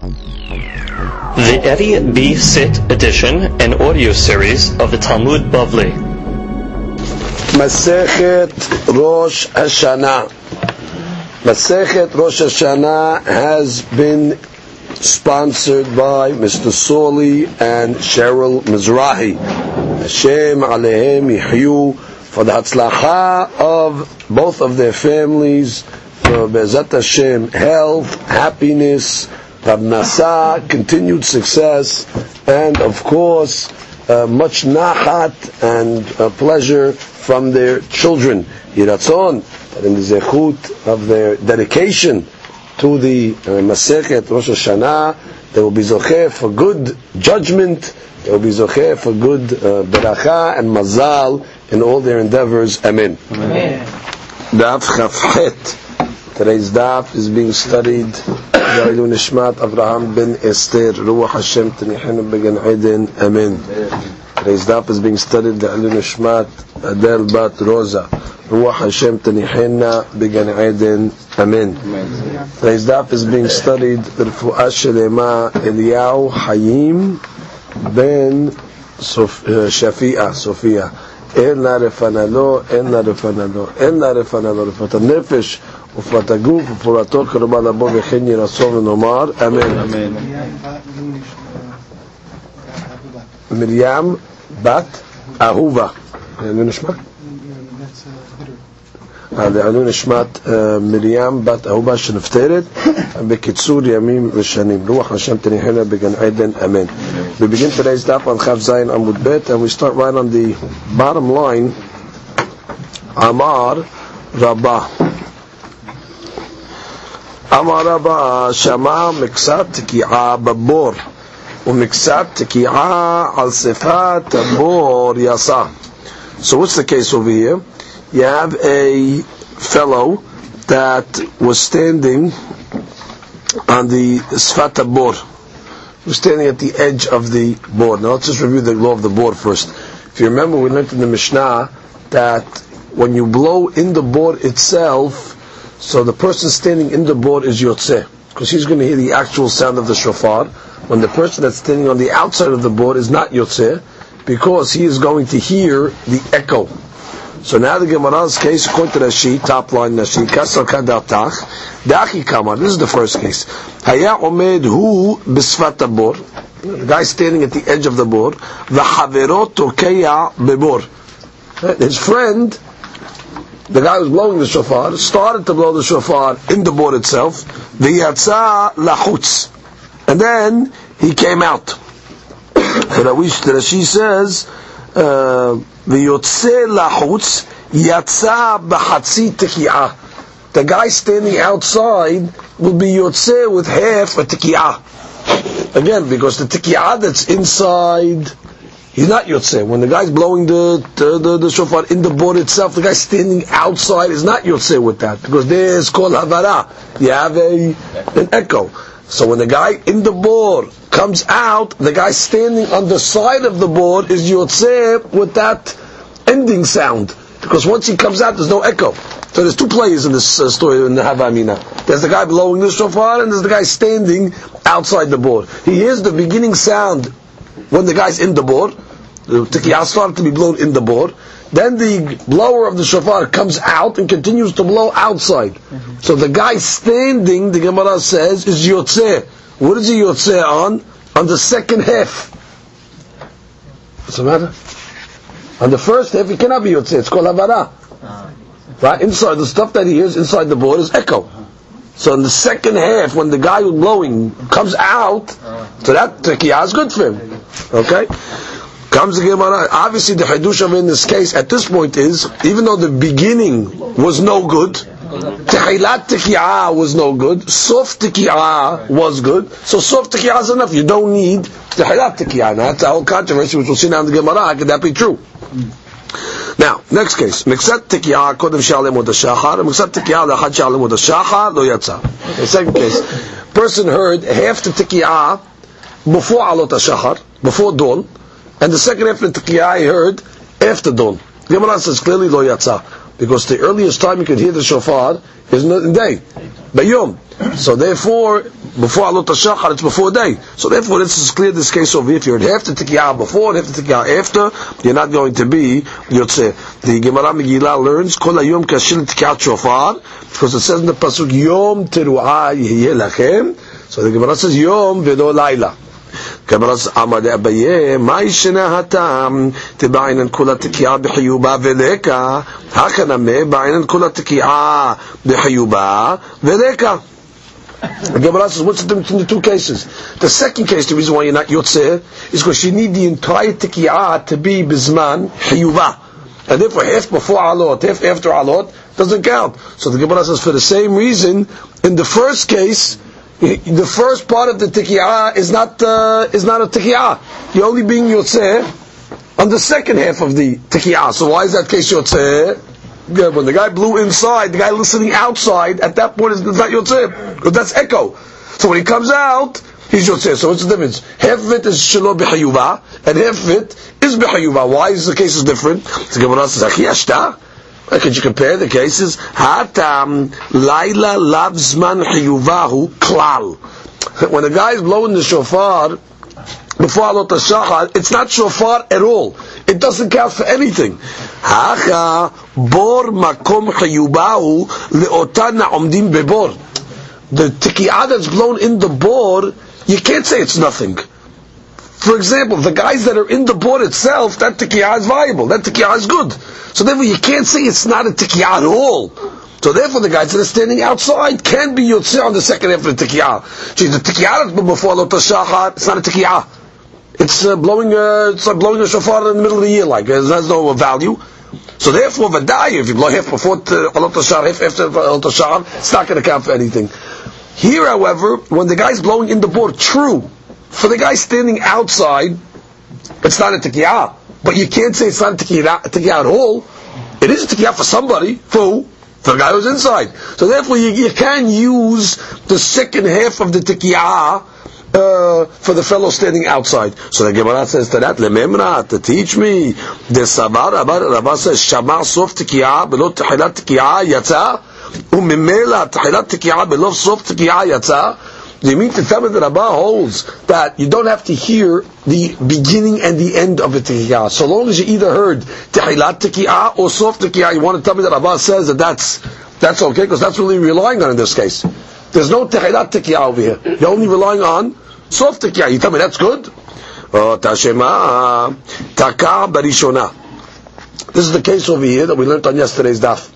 The Eddie B. Sit edition and audio series of the Talmud Bavli. Masechet Rosh Hashanah. Masechet Rosh Hashanah has been sponsored by Mr. Sawley and Cheryl Mizrahi. Hashem Alehem Yihyu for the Hatzlacha of both of their families, for Bezat Hashem, health, happiness, Parnasa, continued success, and of course, uh, much nachat and uh, pleasure from their children. Yiratzon, that in the zechut of their dedication to the uh, Masechet Rosh Hashanah, they will be zocheh for good judgment, they will be zocheh for good uh, beracha and mazal in all their endeavors. Amen. Amen. Daf Chafhet. Today's daf is being studied. Ya'ilu Nishmat Avraham ben Esther. Ruach Hashem Tanihenu Began Eden. Amen. Today's daf is being studied. Ya'ilu Nishmat Adel Bat Rosa. Ruach Hashem Tanihena Began Eden. Amen. Today's daf is being studied. Refuah Shelema Eliyahu Hayim ben Sof- uh, Shafia. Sophia. אין לה רפנה לו, אין לה רפנה לו, אין לה רפנה לו, רפואת הנפש ופרט הגוף ופורתו קרובה לבוא וכן יהי רצון ונאמר אמן. מרים בת אהובה. לעילוי נשמת? אה, לעילוי נשמת אה, מרים בת אהובה שנפטרת בקיצור ימים ושנים. רוח השם תניחנה בגן עדן, אמן. We begin today's daf on Chav Zayin Amud Bet and we start right on the bottom line Amar Rabbah אמר רבא, שמע מקצת תקיעה בבור, ומקצת תקיעה על שפת הבור יסע. So what's the case over here? You have a fellow that was standing on the Sfata Bor. was standing at the edge of the bor. Now let's just review the law of the bor first. If you remember, we learned in the Mishnah that when you blow in the bor itself, so the person standing in the bor is Yotzeh, because he's going to hear the actual sound of the shofar. When the person that's standing on the outside of the bor is not Yotzeh, because he is going to hear the echo. So now the Gemara's case, according to Rashi, top line Rashi, Kasal Kadatach, Dachi Kamar, this is the first case. Haya Omed Hu Bisfat Bor, the guy standing at the edge of the bor, V'Haverot Tokeya Bebor. His friend the guy who's blowing the shofar started to blow the shofar in the bor itself, the yatsa lachutz, and then he came out. That Rashi says, uh, the yotze lachutz yatsa b'chatzi teki'ah. The guy standing outside will be yotze with half a teki'ah. Again, because the teki'ah that's inside He's not Yotzeh. When the guy's blowing the, the, the, the, shofar in the bor itself, the guy standing outside is not Yotzeh with that. Because there's called Havara. You have a, an echo. So when the guy in the bor comes out, the guy standing on the side of the bor is Yotzeh with that ending sound. Because once he comes out, there's no echo. So there's two players in this uh, story in the Havamina. There's the guy blowing the shofar and there's the guy standing outside the bor. He hears the beginning sound when the guy's in the bor, the tikiyah started to be blown in the bor, then the blower of the shofar comes out and continues to blow outside. Mm-hmm. So the guy standing, the Gemara says, is yotzeh. What is he yotzeh on? On the second half. What's the matter? On the first half, he cannot be yotzeh. It's called havara. Right? Inside, the stuff that he hears inside the bor is echo. So in the second half, when the guy who's blowing comes out, so that tekiyah is good for him. Okay? Comes the Gemara. Obviously, the Hadush in this case at this point is, even though the beginning was no good, Tehilat Tekiyah was no good, Soft Tekiyah was good, so Soft Tekiyah is enough. You don't need Tehilat Tekiyah. That's the whole controversy, which we'll see now in the Gemara. Could that be true? Now, next case. Miksat tikiyah kodem shalem od shachar, miksat tikiyah lachad shalem od lo yatsa. Okay, second case. Person heard half the tikiyah before alot shachar, before dawn, and the second half of the he heard after dawn. Gemara says clearly lo yatsa, because the earliest time you could hear the shofar is in the day. Bayom. So therefore, before alot hashachar, it's before day. So therefore, this is clear. This case over here, if you're half the tikiyah before and the tikiyah after, you're not going to be yotze. The Gemara Megillah learns kol hayom kashil tikiyat shofar because it says in the pasuk yom teruah yeh lachem. So the Gemara says yom v'lo laila. כברס עמד אביי, מה ישנה הטעם? תבעינן כל התקיעה בחיובה ולקה, הכנמה בעינן כל התקיעה בחיובה ולקה. The Gemara says, what's the difference between the two cases? The second case, the reason why you're not yotzeh, is because you need the entire tikiyah to be bizman hiyuva. And therefore, half before alot, half after alot, doesn't count. So the Gemara says, for the same reason, in the first case, the first part of the tikiyah is not uh, is not a tikiyah. You're only being yotzeh on the second half of the tikiyah. So why is that case yotzeh? When the guy blew inside, the guy listening outside, at that point is not yotzeh because that's echo. So when he comes out, he's yotzeh. So what's the difference? Half of it is shelo b'chayuva, and half of it is b'chayuva. Why is the case is different? The Gemara says, could you compare the cases? Hatam laila lavzman hiyuvahu klal. When the guy is blowing the shofar before alot shachar, it's not shofar at all. It doesn't count for anything. Hacha bor makom hiyuvahu leotana omdim bebor. The tikiyah that's blown in the bor, you can't say it's nothing. For example, the guys that are in the bor itself, that tikiyah is viable. That tikiyah is good. So therefore, you can't say it's not a tikiyah at all. So therefore, the guys that are standing outside can be yotzeh on the second half of the tikiyah. Gee, the tikiyah before lot it's not a tikiyah. It's uh, blowing, uh, it's like blowing a shofar in the middle of the year, like it has no value. So therefore, v'day, if you blow half before alot shachar, half after alot shachar, it's not going to count for anything. Here, however, when the guy's blowing in the bor, true for the guy standing outside, it's not a tikiyah. But you can't say it's not a tikiyah, at all. It is a tikiyah for somebody. For who? For the guy who's inside. So therefore you, you can use the second half of the tikiyah uh, for the fellow standing outside. So the Gemara says to that, lememra, to teach me, the sabar, Rabba says, shama sof tikiyah, below tahilat tikiyah, yatsa, umimela tahilat tikiyah, below sof tikiyah, yatsa, do you mean to tell me that Rabbah holds that you don't have to hear the beginning and the end of a tikiyah? So long as you either heard tehilat tikiyah or soft tikiyah, you want to tell me that Rabbah says that that's, that's okay, because that's really relying on in this case. There's no tehilat tikiyah over here. You're only relying on soft tikiyah. You tell me that's good? Tashema, barishona. This is the case over here that we learned on yesterday's daf.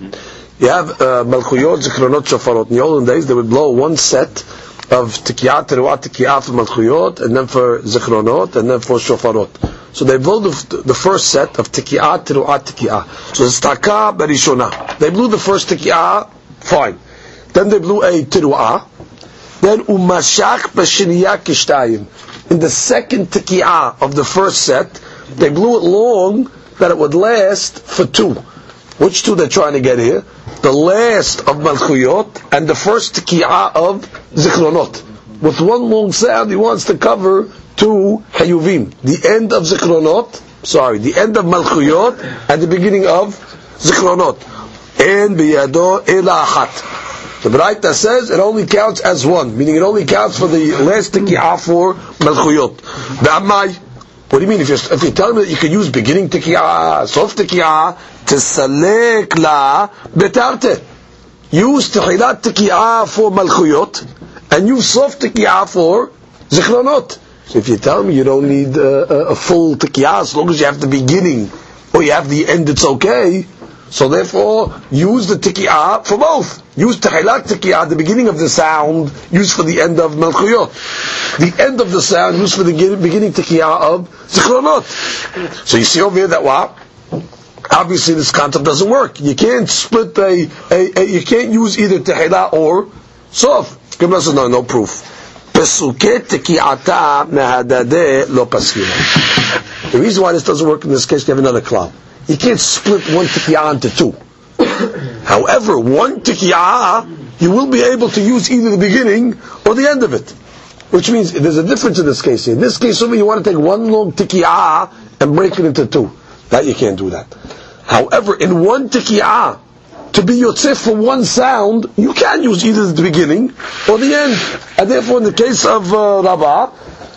You have uh, Malchuyot, Zikronot, Shofarot. In the olden days, they would blow one set of tikiyat, teruat tikiyat malchuyot, and then for zichronot, and then for shofarot. So they blew the, the first set of tikiyat, teruat tikiyah. So it's taka berishona. They blew the first tikiyah, fine. Then they blew a teruah. Then umashach b'shiniyah kishtayim. In the second tikiyah of the first set, they blew it long that it would last for two. Which two they're trying to get here? The last of Malchuyot and the first Tikiyah of Zichronot. With one long sound, he wants to cover two Hayuvim. The end of Zichronot, sorry, the end of Malchuyot and the beginning of Zichronot. And biyado ela achat. The Braita says it only counts as one, meaning it only counts for the last tikiyah for Malchuyot. The Ammai, what do you mean? If you're, if you're telling me that you can use beginning tikiyah, soft tikiyah, to select la betarte. Use tehilat tikiyah for malchuyot, and use soft tikiyah for zikronot. So if you tell me you don't need uh, a, a full tikiyah, as long as you have the beginning, or you have the end, it's okay. So therefore, use the tekiah for both. Use tehilat tekiah, the beginning of the sound, use for the end of melchuyot. The end of the sound, use for the beginning tekiah of zichronot. So you see over here that what? obviously this concept doesn't work. You can't split a, a, a you can't use either tehila or sof. Gemara says no, no proof. The reason why this doesn't work in this case, you have another cloud. You can't split one tikiyah into two. However, one tikiyah, you will be able to use either the beginning or the end of it. Which means there's a difference in this case. In this case, you want to take one long tikiyah and break it into two. That you can't do that. However, in one tikiyah, to be yotzeh for one sound, you can use either the beginning or the end. And therefore, in the case of uh, Rabbah,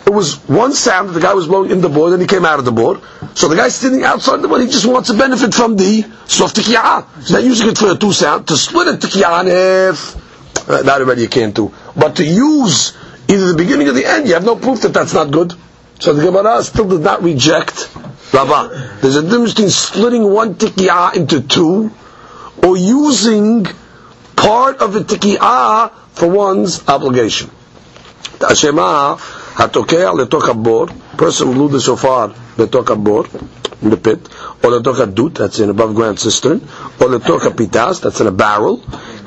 it was one sound that the guy was blowing in the bor, and he came out of the bor. So the guy standing outside the bor, he just wants to benefit from the soft tikiyah. He's not using it for a two sound. To split a tikiyah in half, uh, that already you can't do. But to use either the beginning or the end, you have no proof that that's not good. So the Gemara still did not reject Rabbah. There's a difference between splitting one tikiyah into two, or using part of the tikiyah for one's obligation. Ashema hatokea letok habor, person blew the shofar letok habor, in the pit, or letok dut, that's in above ground cistern, or letok pitas, that's in a barrel.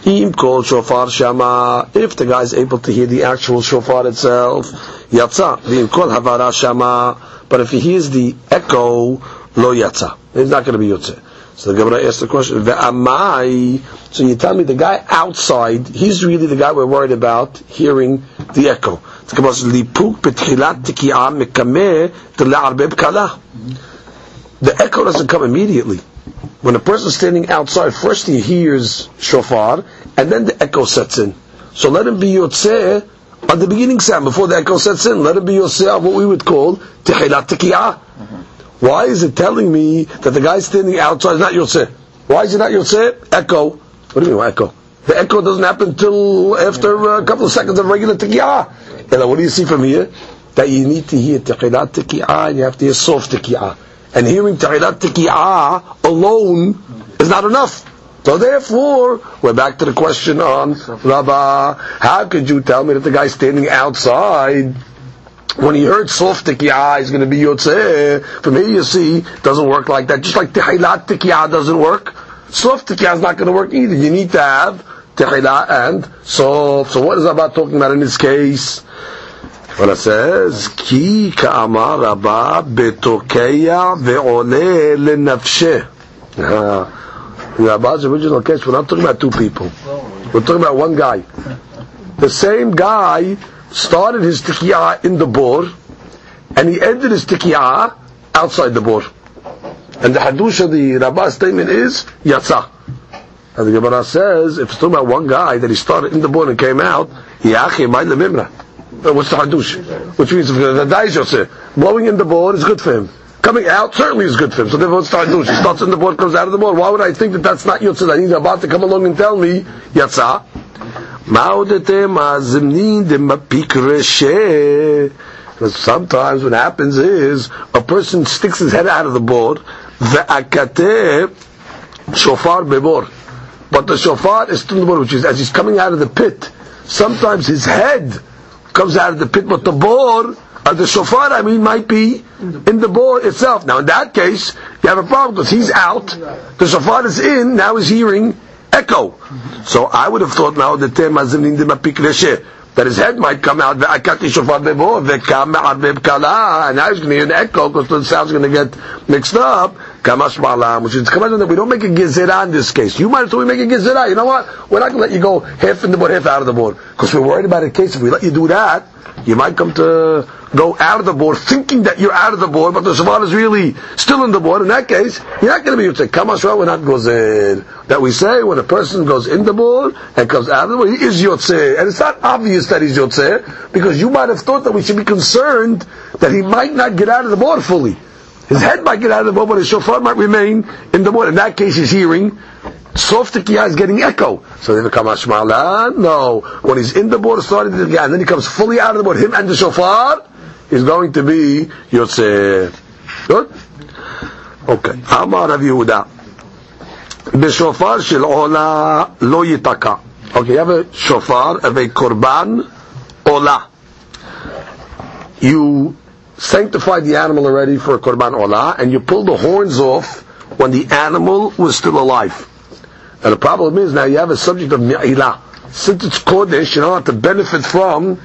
Im kol shofar shama, if the guy is able to hear the actual shofar itself, yatsa, v'im kol havara shama, but if he hears the echo, lo yatsa. He's not going to be yotzeh. So the Gemara asked the question, Ve'amai, so you tell me the guy outside, he's really the guy we're worried about hearing the echo. The echo doesn't come immediately. When a person's standing outside, first he hears shofar, and then the echo sets in. So let him be yotzeh on the beginning sound, before the echo sets in. Let him be yotzeh what we would call tichilat tiki'ah. Why is it telling me that the guy standing outside is not Yotzeh? Why is it not Yotzeh? Echo. What do you mean, echo? The echo doesn't happen until after a couple of seconds of regular Tikiyah. And what do you see from here? That you need to hear Techilat Tikiyah and you have to hear soft Tikiyah. And hearing Techilat Tikiyah alone is not enough. So therefore, we're back to the question on Rabbah. How could you tell me that the guy standing outside when he heard soft tikiyah he's going to be yotzeh. From here you see, doesn't work like that. Just like tehilat tikiyah doesn't work, soft tikiyah is not going to work either. You need to have tehilah and soft. So what is about talking about in this case? What it says, ki ka'amar rabba betokeya ve'ole lenafshe. In Rabba's original case, we're not talking about two people. We're talking about one guy. The same guy started his tikiyah in the bor, and he ended his tikiyah outside the bor. And the hadush of the Rabbah statement is yatsa. And the Gemara says, if it's talking about one guy that he started in the bor and came out, yachi my lemimra. What's the hadush? Which means if the dies yotzeh, blowing in the bor is good for him. Coming out certainly is good for him. So therefore, the hadush? He starts in the bor, comes out of the bor. Why would I think that that's not yotzeh? I need about to come along and tell me yatsa. Sometimes what happens is a person sticks his head out of the bor, ve'akate shofar bebor. But the shofar is still in the bor, which is as he's coming out of the pit. Sometimes his head comes out of the pit, but the bor, or the shofar, I mean, might be in the bor itself. Now, in that case, you have a problem because he's out, the shofar is in, now he's hearing echo. So I would have thought now that that his head might come out. And now he's going to hear an echo because the sound's going to get mixed up. Kamash which is that we don't make a gizera in this case. You might have we make a gizera. You know what? We're not going to let you go half in the bor, half out of the bor, because we're worried about a case. If we let you do that, you might come to go out of the bor thinking that you're out of the bor, but the Shabbat is really still in the bor. In that case, you're not going to be able to come Kamashra, we're not gozer. That we say when a person goes in the bor and comes out of the bor, he is Yotzeh. And it's not obvious that he's Yotzeh, because you might have thought that we should be concerned that he might not get out of the bor fully. His head might get out of the bor, but his shofar might remain in the wood. In that case, he's hearing soft tikiyah is getting echo. So they become hashmalah. No, when he's in the bor, starting the tikiyah, and then he comes fully out of the bor. Him and the shofar is going to be yotzeh. Good. Okay. Amar Rav Yehuda. b'shofar shil ola lo yitaka. Okay, you have a shofar of a korban ola. You sanctified the animal already for a korban ola, and you pull the horns off when the animal was still alive. And the problem is now you have a subject of mi'ilah. Since it's kodesh, you don't have to benefit from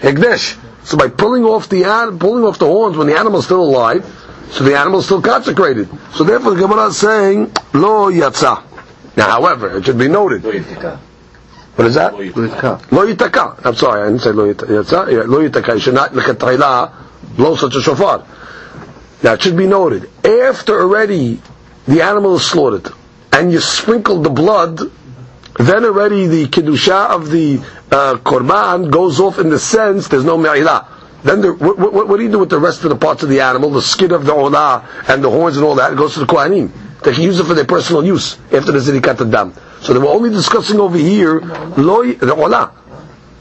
hegdesh. So by pulling off the pulling off the horns when the animal is still alive, so the animal is still consecrated. So therefore the Gemara is saying lo yatsa. Now, however, it should be noted. What is that? Lo yitaka. I'm sorry, I didn't say lo yatsa. Lo yitaka. You should not blow such a shofar. Now it should be noted after already the animal is slaughtered and you sprinkle the blood, then already the kedusha of the uh, korban goes off in the sense there's no me'ilah. Then the, what, what, what, do you do with the rest of the parts of the animal, the skin of the olah and the horns and all that? It goes to the kohanim. They can use it for their personal use after the zirikat dam. So they were only discussing over here lo the olah,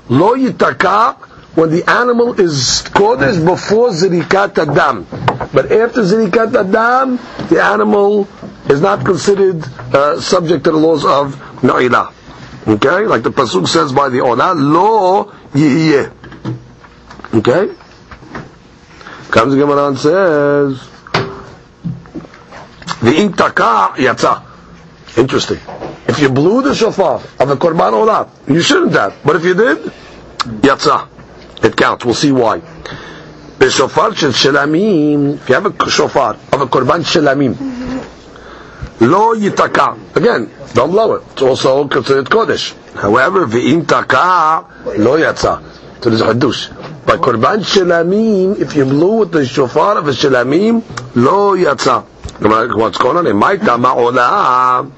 lo yitaka when the animal is kodesh before zirikat dam. But after zirikat dam, the animal is not considered uh, subject to the laws of na'ilah. Okay, like the pasuk says by the olah, lo yiyeh. Okay? Comes the Gemara and says, the intaka yatsa. Interesting. If you blew the shofar of a korban olah, you shouldn't have. But if you did, yatsa. It counts. We'll see why. Shofar shel shelamim, if you have a shofar of a korban shelamim, lo yitaka. Again, don't blow it. It's also considered kodesh. However, v'im taka, lo yatsa. So there's a hadush. By korban shelamim, if you blew with the shofar of a shelamim, lo yatsa. What's going on? My tama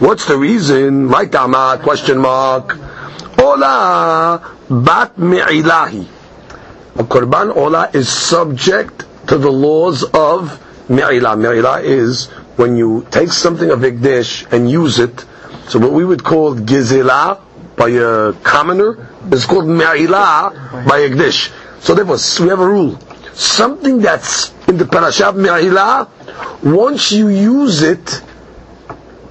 What's the reason? My tama question mark. Ola bat me'ilahi. A korban ola is subject to the laws of me'ilah. Me'ilah is when you take something of Ikdish and use it. So what we would call gizilah by a commoner is called me'ilah by Ikdish. So therefore, we have a rule. Something that's in the parashah me'ilah, once you use it,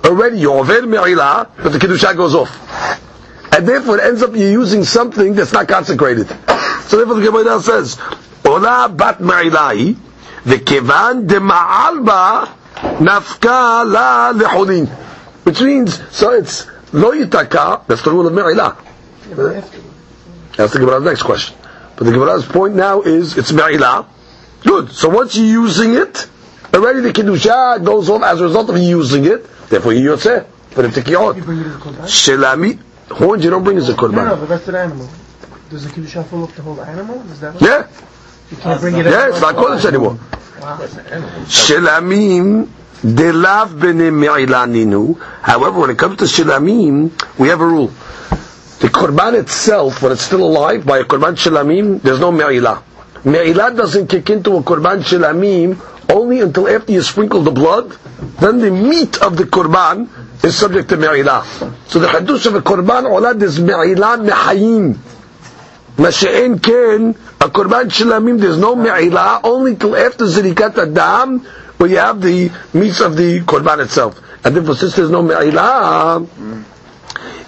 already you're over me'ilah, but the kedusha goes off. And therefore it ends up you're using something that's not consecrated. So therefore the Gemara says, Ola bat me'ilahi, v'kevan de ma'alba nafka la lehulin. Which means, so it's lo yitaka, that's the rule of me'ilah. That's the Gemara's next question. But the Gemara's point now is, it's me'ilah, Good. So once you're using it, already the kedusha goes off as a result of you using it. Therefore, you yotzeh. But if the kiyot, shelami, horns you don't bring as a korban. No, no, but that's the animal. Does the kedusha follow up the whole animal? Is that? Yeah. You can't bring it. Yeah, it's not kodesh anymore. Shelamim. Delav bene me'ilaninu. However, when it comes to shilamim, we have a rule. The korban itself, when it's still alive, by a korban shilamim, there's no me'ilah. Me'ilah doesn't kick into a korban shilamim only until after you sprinkle the blood, then the meat of the korban is subject to me'ilah. So the hadush of a korban olad is me'ilah mehayim. Masha'en ken, a korban shilamim, there's no me'ilah only till after zirikat adam, where you have the meats of the korban itself. And therefore, since there's no me'ilah,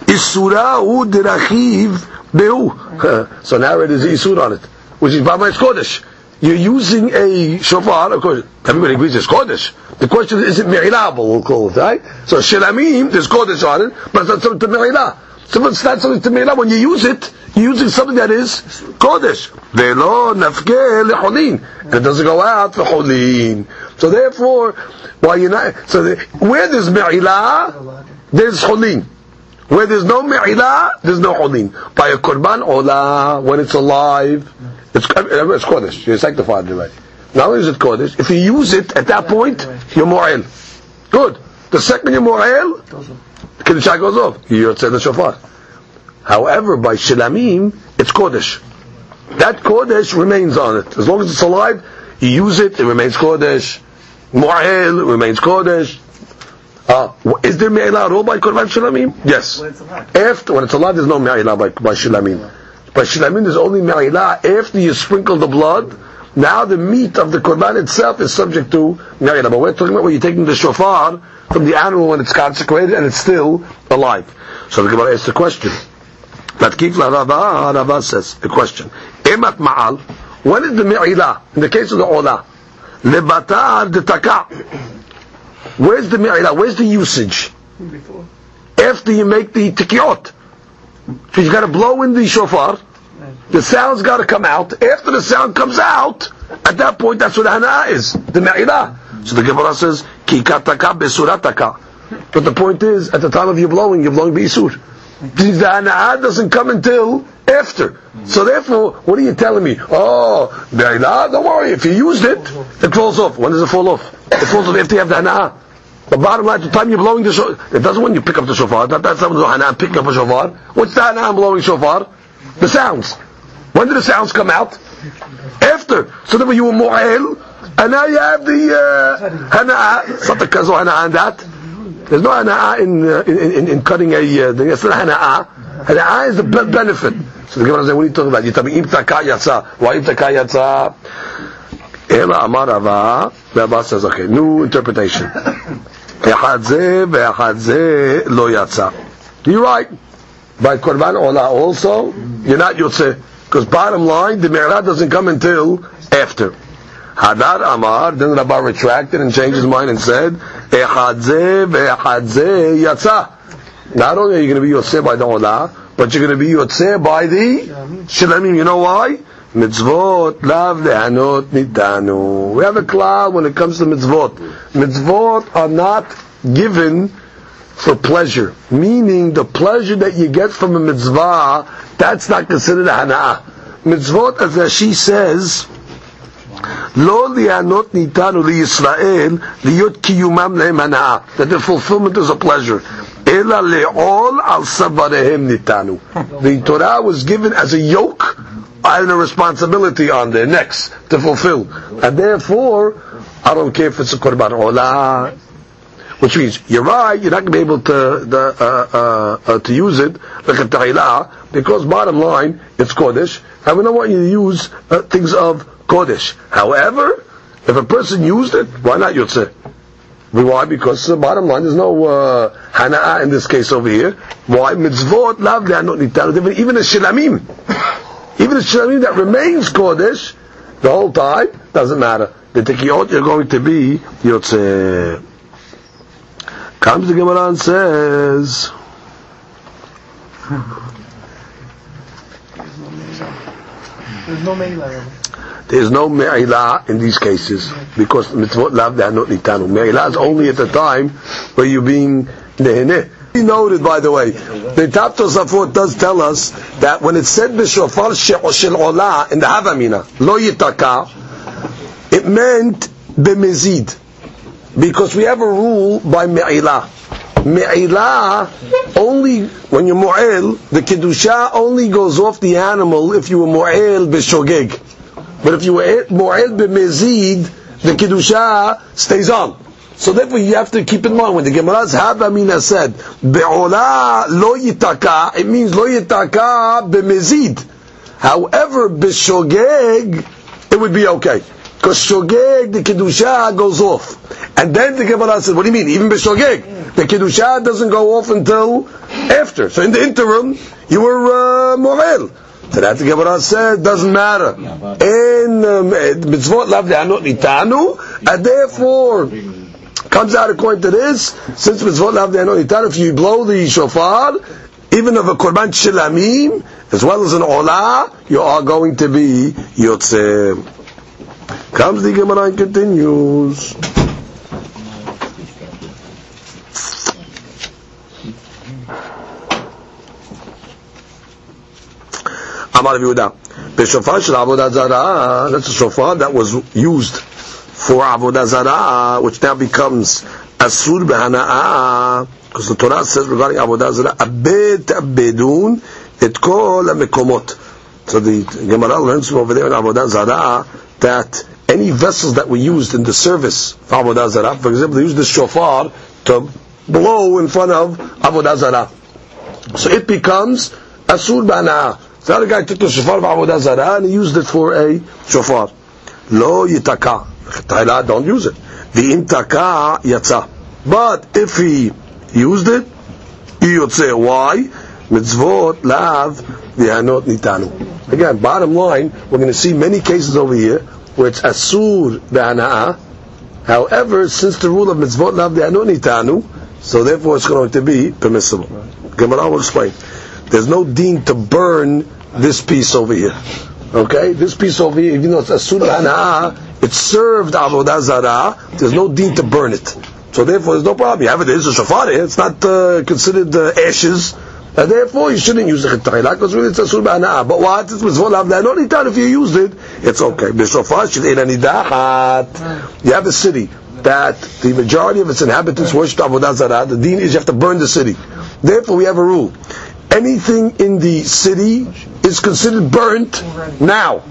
isura u dirachiv behu. So now it is isur on it which is Bama Kodesh. You're using a shofar, of course, everybody agrees it's Kodesh. The question is, is it Me'ilah, we'll call it, right? So Shilamim, there's Kodesh on it, but it's not something to Me'illah. So it's not something to Me'illah, when you use it, you're using something that is Kodesh. Ve'lo nafke le'cholin. It doesn't go out for cholin. So therefore, why you not, so the, where there's Me'illah, there's cholin. Where there's no me'ilah, there's no cholin. By a korban olah, when it's alive, it's, it's kodesh. You're sanctified already. Not only is it kodesh, if you use it at that point, you're mo'el. Good. The second you're the kedusha goes off. You're the shofar. However, by shilamim, it's kodesh. That kodesh remains on it. As long as it's alive, you use it, it remains kodesh. Mo'el, it remains kodesh. Uh, is there me'ilah at all by korban shilamim? Yes. When it's alive. After, when it's alive, there's no me'ilah by, by shilamim. By shilamim, there's only me'ilah after you sprinkle the blood. Now the meat of the korban itself is subject to. But we're talking about when you're taking the shofar from the animal when it's consecrated and it's still alive. So the Gemara asks the question. But keep la Rava, Rava says, the question. Emat ma'al, when is the me'ilah? In the case of the olah. Lebatar de taka. Where's the me'ilah? Where's the usage? Before. After you make the tikiyot. So you got to blow in the shofar. The sound's got to come out. After the sound comes out, at that point, that's what the hana is. The me'ilah. So the Gemara says, ki kataka besurataka. But the point is, at the time of you blowing, you're blowing beisur. The hana doesn't come until after. So therefore, what are you telling me? Oh, me'ilah, don't worry. If you used it, it falls off. When does it fall off? It falls off after you have the hana. But bottom line, the time you're blowing the shofar, it doesn't when you pick up the shofar. That, that's not the hana picking up a shofar. What's the hana blowing shofar? The sounds. When did the sounds come out? After. So then when you were mu'el, and now you have the uh, hana. It's not the kazo hana in that. There's no hana in, uh, in, in, in cutting a uh, thing. It's not hana. Hana is the be- benefit. So the Gemara says, what are you talking about? You're talking about imtaka yatsa. Why imtaka yatsa? Ela amar Rava. Rava says, okay, new interpretation. אחד זה ואחד זה לא יצא. You're right. By Korban Ola also, you're not Yotze. Because bottom line, the Me'rah doesn't come until after. Hadar Amar, then Rabbi retracted and changed his mind and said, Echad ze yatsa. Not only are you going to be Yotze by the Ola, but you're going to be Yotze by the Shilamim. You know why? Mitzvot lav lehanot nitanu. We have a cloud when it comes to mitzvot. Mitzvot are not given for pleasure. Meaning the pleasure that you get from a mitzvah, that's not considered a hana'ah. Mitzvot, as Rashi says, לא ליהנות ניתנו לישראל להיות קיומם להם הנאה. That the fulfillment is a pleasure. אלא לעול על סבריהם ניתנו. The Torah was given as a yoke and a responsibility on their necks to fulfill. And therefore, I don't care if it's a korban olah, which means you're right, you're not going to be able to the, uh, uh, uh, to use it like a ta'ilah, because bottom line, it's kodesh, and we don't want you to use uh, things of kodesh. However, if a person used it, why not yotzeh? Why? Because the bottom line, there's no uh, in this case over here. Why? Mitzvot lav le'anot nitanu. Even a shilamim, even a shilamim that remains kodesh the whole time doesn't matter. The tekiyot you're going to be yotzeh. Comes the Gemara and says, There's no Meila. there's no me'ilah in these cases because mitzvot lav not nitanu. Me'ilah is only at the time where you're being neheneh. He noted, by the way, the top Tosafot does tell us that when it said b'shofar shel olah in the Havamina, lo yitaka, it meant b'mezid. Because we have a rule by me'ilah. Me'ilah, only when you're mu'el, the kedusha only goes off the animal if you were mu'el b'shogeg. But if you were mu'el b'mezid, the kedusha stays on. So therefore you have to keep in mind when the Gemara's Havamina said be'olah lo yitaka, it means lo yitaka b'mezid. However, b'shogeg, it would be okay. Because shogeg, the kedusha goes off. And then the Gemara said, what do you mean? Even b'shogeg, the kedusha doesn't go off until after. So in the interim, you were uh, mo'el. So that the Gemara said doesn't matter. In mitzvot lav le'anot nitanu, and therefore comes out according to this, since mitzvot lav le'anot nitanu, if you blow the shofar, even of a korban shilamim, as well as an olah, you are going to be yotzeh. Comes the Gemara and continues. Amar Yehuda. B'shofar shel avodah zarah, that's a shofar that was used for avodah zarah, which now becomes asur b'hana'ah, because the Torah says regarding avodah zarah, abed abedun et kol mekomot. So the Gemara learns from over there in avodah zarah that any vessels that were used in the service for avodah zarah, for example, they used the shofar to blow in front of avodah zarah. So it becomes asur b'hana'ah. So the guy took the shofar of avodah zarah and he used it for a shofar. Lo yitaka. Taila, don't use it. The intaka yatsa. But if he used it, he yotze. Why? Mitzvot lav v'hanot nitanu. Again, bottom line, we're going to see many cases over here where it's asur v'hana'ah. However, since the rule of mitzvot lav v'hanot nitanu, so therefore it's going to be permissible. Gemara will explain. There's no deen to burn this piece over here. Okay, this piece over here, even though it's asur v'hana'ah, it's served avodah zarah. There's no deen to burn it. So therefore, there's no problem. You have it. There's a shofar. It's not uh, considered uh, ashes. And therefore, you shouldn't use the chitayla because really it's asur ba'ana'ah. But what? It's mitzvot lav le'anot nitan. If you used it, it's okay. B'shofar sh'le'ena nidachat. You have a city that the majority of its inhabitants worship avodah zarah. The deen is you have to burn the city. Therefore, we have a rule. Anything in the city is considered burnt now.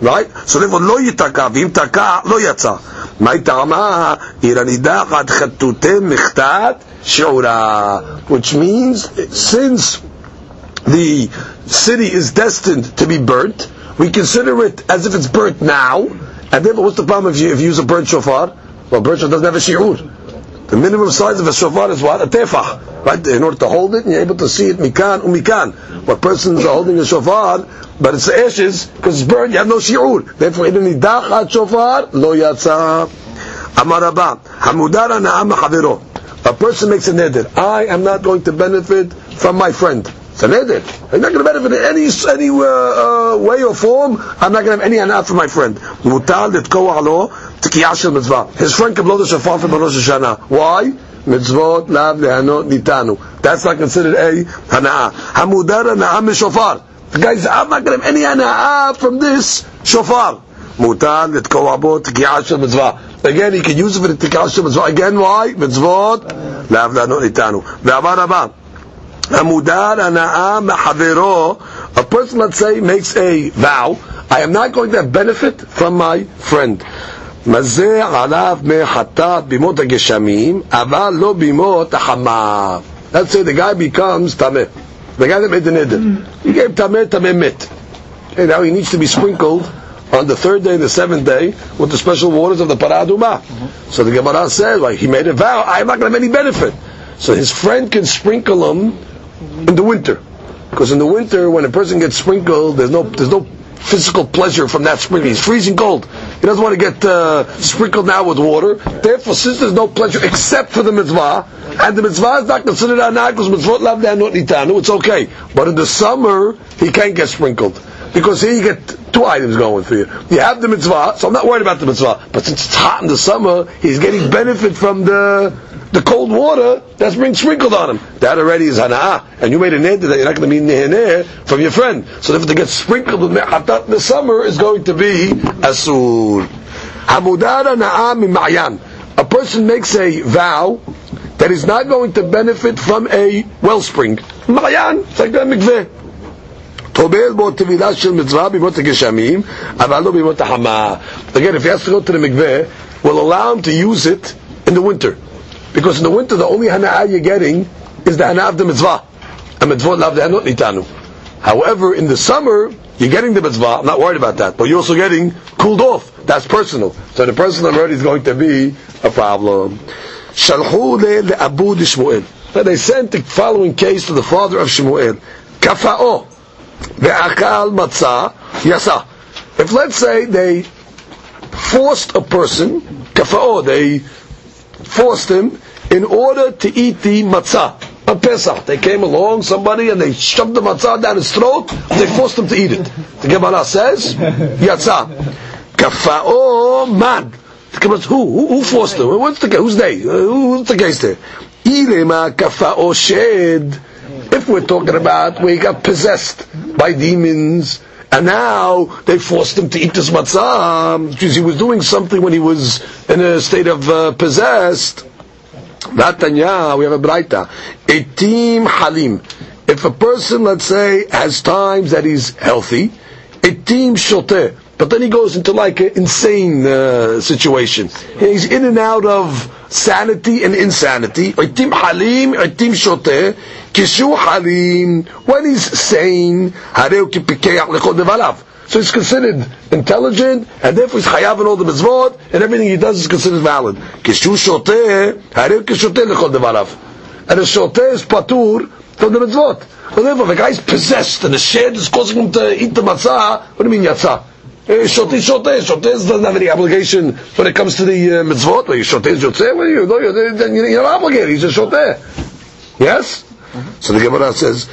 Right? So therefore, לא ייתקע, ואם תקע, לא יצא. מה טעמה? עיר הנידחת חטוטי מחטאת שיעורה. Which means, since the city is destined to be burnt, we consider it as if it's burnt now, and therefore what's the problem if you, if you use a burnt shofar? Well, burnt shofar doesn't have a shi'ur. The minimum size of a shofar is what? A tefah. Right? In order to hold it, and you're able to see it mikan umikan. What persons are holding a shofar, but it's the ashes, because it's burned, you have no shi'ur. Therefore, in nidachat shofar, lo yatsa. Amar Rabba, hamudara na'am haviro. A person makes a neder. I am not going to benefit from my friend. It's a neder. I'm not going to benefit in any, any uh, uh, way or form. I'm not going to have any anat from my friend. Mutal לתקוע לו תקיעה של מצווה. His friend can blow the shofar for Rosh Hashanah. Why? Mitzvot lav lehanot nitanu. That's not considered a hana'ah. Hamudar hana'ah mishofar. The guy says, I'm not going to have any hana'ah from this shofar. מותר לתקוע בו תקיעה של מצווה. Again, he can use it for the תקיעה של מצווה. Again, why? מצוות לאו לענות איתנו. ואמר הבא, המודר הנאה מחברו, a person, let's say, makes a vow, I am not going to have benefit from my friend. מזה עליו מחטאת בימות הגשמים, אבל לא בימות החמה. Let's say the guy becomes tameh. The guy that made the neder. He gave tameh, tameh met. Okay, now he needs to be sprinkled on the third day the seventh day with the special waters of the paraduma. So the Gemara says, like he made a vow, I'm not going to have any benefit. So his friend can sprinkle him in the winter, because in the winter when a person gets sprinkled, there's no there's no physical pleasure from that sprinkling. He's freezing cold. He doesn't want to get uh, sprinkled now with water. Therefore, since there's no pleasure except for the mitzvah, and the mitzvah is not considered anah because mitzvot lav nitanu, it's okay. But in the summer, he can't get sprinkled. Because here you get two items going for you. You have the mitzvah, so I'm not worried about the mitzvah. But since it's hot in the summer, he's getting benefit from the the cold water that's being sprinkled on him. That already is hana'ah. And you made a neder that you're not going to be neheneh from your friend. So if it gets sprinkled with me'atat in the summer, is going to be asur. Hamudara na'ah mima'yan. A person makes a vow that is not going to benefit from a wellspring. Ma'yan, it's like a mikveh. טובל בו טבילה של מצווה בימות הגשמים, אבל לא בימות החמה. Again, if he has to go to the mikveh, we'll allow him to use it in the winter. Because in the winter, the only hana'ah you're getting is the hana'ah of the mitzvah. A mitzvah lav not nitanu. However, in the summer, you're getting the mitzvah. I'm not worried about that. But you're also getting cooled off. That's personal. So the personal already is going to be a problem. Shalhu le Abu Shmuel. They sent the following case to the father of Shmuel. Kafa'o. Ve'akal matzah yasa. If let's say they forced a person, kafa'o, they forced him in order to eat the matzah on Pesach. They came along, somebody, and they shoved the matzah down his throat, and they forced him to eat it. The Gemara says, yatsa. Kafa'o man. The Gemara who? who? Who forced him? What's the Who's they? Uh, who's the case there? Ilema kafa'o shed. If we're talking about where he got possessed by demons, and now they forced him to eat this matzah because he was doing something when he was in a state of uh, possessed. Vatanya, we have a braita. Etim halim. If a person, let's say, has times that he's healthy, etim shoteh. But then he goes into like an insane uh, situation. He's in and out of sanity and insanity. Etim halim, etim shoteh. Kishu halim. When he's sane, hareu kipikeach lechol devalav. So he's considered intelligent, and therefore he's chayav in all the mitzvot, and everything he does is considered valid. Kishu shoteh, hareu kishoteh lechol devalav. And a shoteh is patur from the mitzvot. So therefore, the guy's possessed, and the shed is causing him to eat the matzah. What do you mean yatzah? Shoteh, shoteh, shoteh doesn't have any obligation when it comes to the uh, mitzvot. Well, you shoteh, you, no, you're, you're not obligated. He's a shoteh. Yes? So the Gemara says,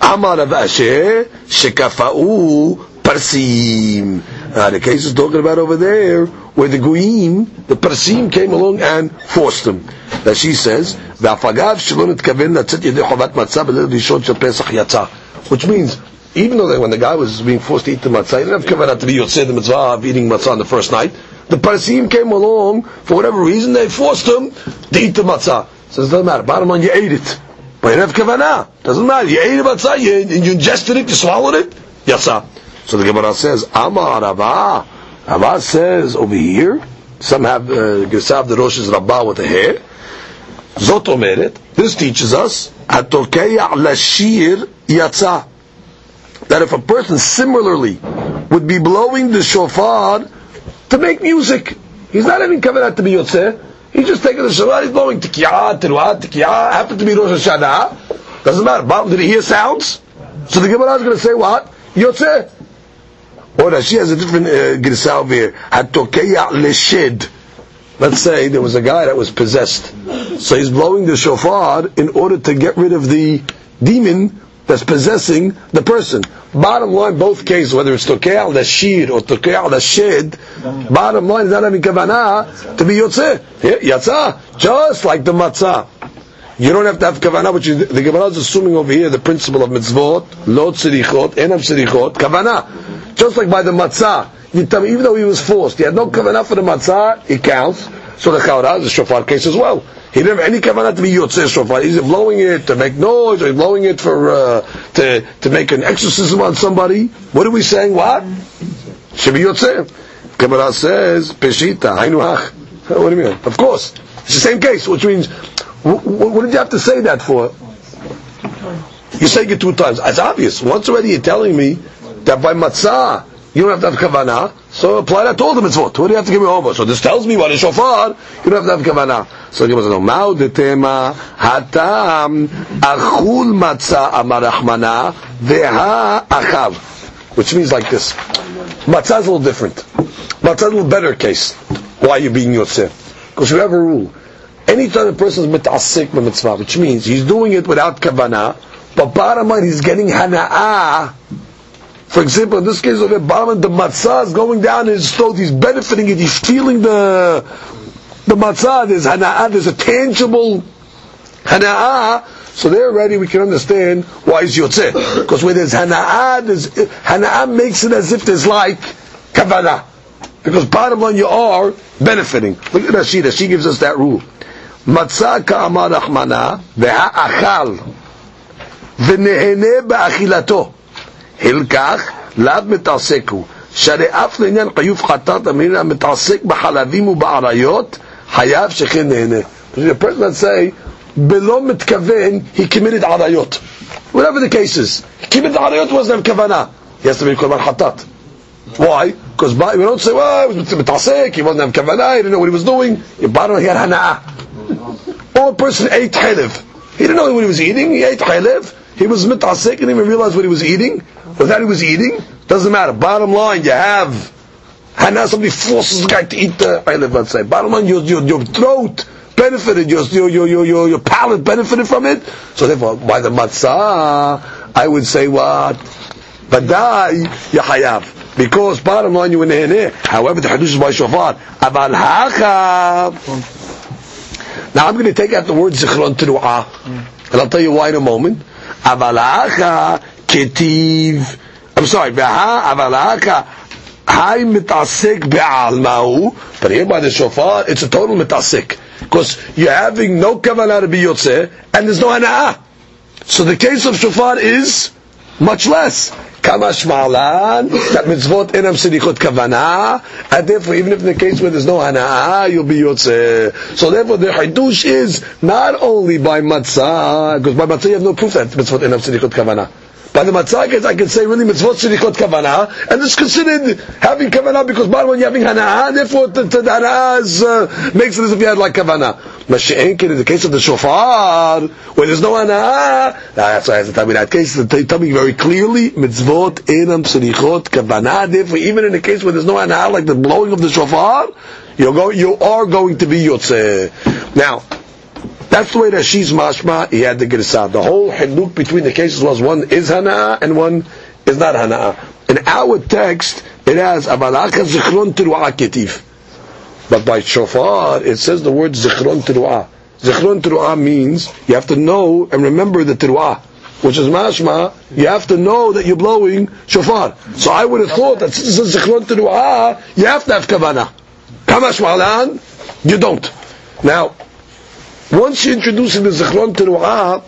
Amar Asher shekafa'u parsim. Uh, the case is talking about over there where the Goyim, the parsim came along and forced them. that she says, "V'afagav shelo nitkaven latzet yedei chovat matzah b'leil rishon shel Pesach yatsa," which means even though that when the guy was being forced to eat the matzah, he didn't have kavanah to be yotzei the mitzvah of eating matzah on the first night. The Parsim came along for whatever reason they forced him to eat the matzah. It doesn't matter. Bottom line, you ate it, but you didn't have kavanah. Doesn't matter. You ate it matzah, you, you ingested it, you swallowed it. Yatsa. So the Gemara says, Amar Rabba. Rabba says over here. Some have uh, Gersav the Rosh is Rabba with the hair. Zot omeret. This teaches us Atokeya lashir yatsa. That if a person similarly would be blowing the shofar to make music, he's not even coming out to be yotzeh. He's just taking the shofar. He's blowing tikiyah, teruah, tikiyah. Happened to be Rosh Hashanah. Doesn't matter. Did he hear sounds? So the Gemara is going to say what? Yotzeh. Or she has a different uh, girsa over here. Hatokeya. Let's say there was a guy that was possessed. So he's blowing the shofar in order to get rid of the demon that's possessing the person. Bottom line, both cases, whether it's tokei al or tokei al bottom line is not having kavanah to be yotzeh. Yatzah, just like the matzah. You don't have to have kavanah, which is, the Gemara is assuming over here the principle of mitzvot, lo tzirichot, enam tzirichot, kavanah. Just like by the matzah, even though he was forced, he had no kavanah for the matzah, it counts. So the chaura is a shofar case as well. He didn't have any kavanah to be yotzeh shofar. He's blowing it to make noise, or blowing it for uh, to to make an exorcism on somebody. What are we saying? What should be yotzeh? Gemara says peshita hainuach. What do you mean? Of course, it's the same case, which means what, what did you have to say that for? You're saying it two times. It's obvious. Once already you're telling me that by matzah you don't have to have kavanah, so apply that to all the mitzvot. What do you have to give me over? So this tells me what is shofar, you don't have to have kavanah. So the Gemara says, no, ma'u detema hatam achul matzah amar Rahmana veha achav. Which means like this. Matzah is a little different. Matzah is a little better case. Why you being yotzeh? Because we have a rule. Anytime a person is mitasik mitzvah, which means he's doing it without kavanah, but bottom line he's getting hana'ah. For example, in this case of Barman, the matzah is going down in his throat. He's benefiting it. He's feeling the the matzah. There's hana'ah. There's a tangible hana'ah. So there already we can understand why is yotzeh. Because where there's hana'ah, there's, hana'ah makes it as if there's like kavanah. Because bottom line, you are benefiting. Look at Rashida. She gives us that rule. Matzah ka'amar rahmana v'ha'achal ve'nehene ba'achilato. הלקח, לאו מתעסק הוא. שהרי אף לעניין חיוב חטאת המין המתעסק בחלבים ובעריות, חייב שכן נהנה. The person that say, בלא מתכוון, he committed עריות. Whatever the case is. He committed עריות wasn't have כוונה. He has to be קורבן חטאת. Why? Because we don't say, well, he was מתעסק, he wasn't have כוונה, he didn't know what he was doing. In bottom, he had hana'ah. Or a person ate chaylev. He didn't know what he was eating. He ate chaylev. He was mitasik. He didn't even realize what he was eating. That he was eating. Doesn't matter. Bottom line, you have. And now somebody forces the guy to eat the chaylev, let's say. Bottom line, your, your, your throat benefited. Your, your, your, your, your palate benefited from it. So therefore, by the matzah, I would say what? Badai, yahayav. Because bottom line, you were neheneh. However, the hadush is by shofar. Aval hachav. Now I'm going to take out the word zichron teruah, and I'll tell you why in a moment. Avalacha I'm sorry. Beha avalacha hay mitasik be'almahu. But here by the shofar, it's a total mitasik because you're having no kavanah to be yotzeh, and there's no ana'ah. So the case of shofar is much less. Kamash ma'alan, that mitzvot enam sedichot kavana, and therefore even if in the case where there's no hana'ah, you'll be yotzeh. So therefore the hidush is not only by matzah, because by matzah you have no proof that mitzvot enam sedichot kavana. By the matzah case, I can say really mitzvot sedichot kavana, and it's considered having kavana because bottom when you're having hana'ah, therefore the, the, hana'ah uh, makes it as if you had like kavana. Mashi'enkin, in the case of the shofar, where there's no hana'ah, that's why I have to me that case, they tell me very clearly, mitzvot enam sedichot kavana, therefore even in the case where there's no hana'ah, like the blowing of the shofar, you're going, you are going to be yotzeh. Now, that's the way that she's mashma, he had the girsah. The whole haluk between the cases was one is hana and one is not hana. In our text, it has abalaka zichron teruah ketif. But by shofar, it says the word zichron teruah. Zichron Teruah means you have to know and remember the Teruah, which is mashma, you have to know that you're blowing shofar. So I would have thought that since it's Zichron Teruah, you have to have kavanah. Kamash you don't. Now, once you introduce the Zichron Teruah,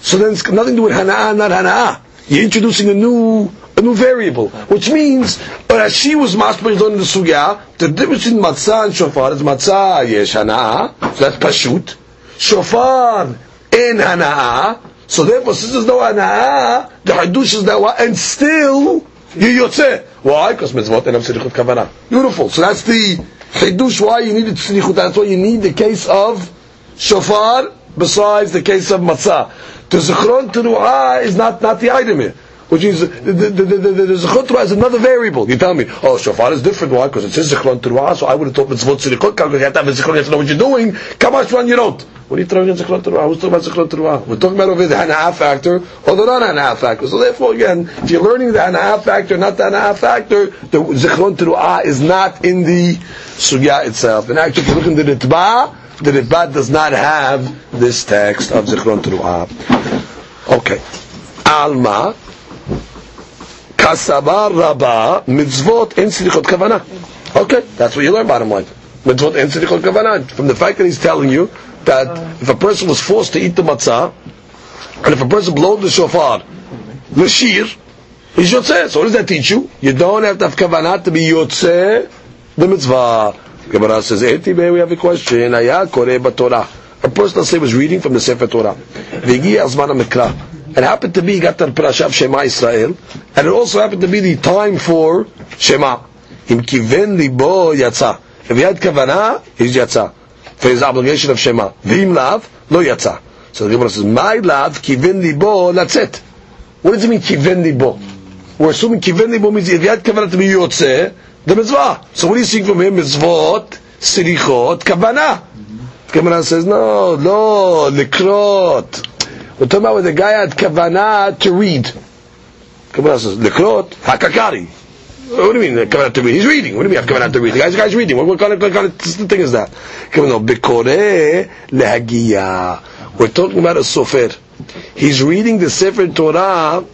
so then it's nothing to do with Hana'ah, not Hana'ah. You're introducing a new a new variable, which means, but as she was masbeh in the sugya, the difference between matzah and shofar is matzah yesh hana'ah, so that's pashut. Shofar in hana'ah, so therefore since there's no hana'ah, the hadush is that and still you yotze. Why? Because mitzvot and sirichut kavanah. Beautiful. So that's the hadush why you needed sirichut. That's why you need the case of shofar besides the case of matzah. The zichron teruah is not, not the item here which means the, the, the, the, the, the Zechron is another variable. You tell me, oh, Shofar is different. Why? Because it says Zechron Teruah, so I would have thought Mitzvot because you have to have a Zechron, you have to know what you're doing. Kamash one you don't. What are you throwing in Zechron Teruah? Who's talking about Zechron Teruah? We're talking about over the Hana'ah factor, or the non-Hana'ah factor. So therefore, again, if you're learning the Hana'ah factor, not the Hana'ah factor, the Zechron Teruah is not in the Sugya itself. And actually, if you look in the Ritba, the Ritba does not have this text of Zechron Teruah. Okay. Alma, Kasabar Rabba, mitzvot in silichot kavana. Okay, that's what you learn, bottom line. Mitzvot in silichot kavana. From the fact that he's telling you that if a person was forced to eat the matzah, and if a person blowed the shofar, the l'shir, he's yotzeh. So what does that teach you? You don't have to have kavanah to be yotzeh the mitzvah. Gemara says, Eti we have a question. A person, let's say, was reading from the Sefer Torah. It happened to be he got the parasha of Shema Israel, and it also happened to be the time for Shema. Im kiven libo yatsa. If he had kavana, he's yatsa for his obligation of Shema. V'im lav lo yatsa. So the Gemara says, "My lav kiven libo latzet." What does it mean kiven libo? We're assuming kiven libo means if he had kavana to be yotze, the mitzvah. So what do you see from him? Mitzvot, sirichot, kavana. Gemara says, no, no, likrot. We're talking about when the guy had kavanah to read. Kabbalah says, Likrot, Hakakari. What do you mean, kavanah to read? He's reading. What do you mean, kavanah to read? The guy's, the guy's reading. What, what, kind of, what kind of thing is that? Kavanah, Bikore Lehagiya. We're talking about a sofer. He's reading the Sefer Torah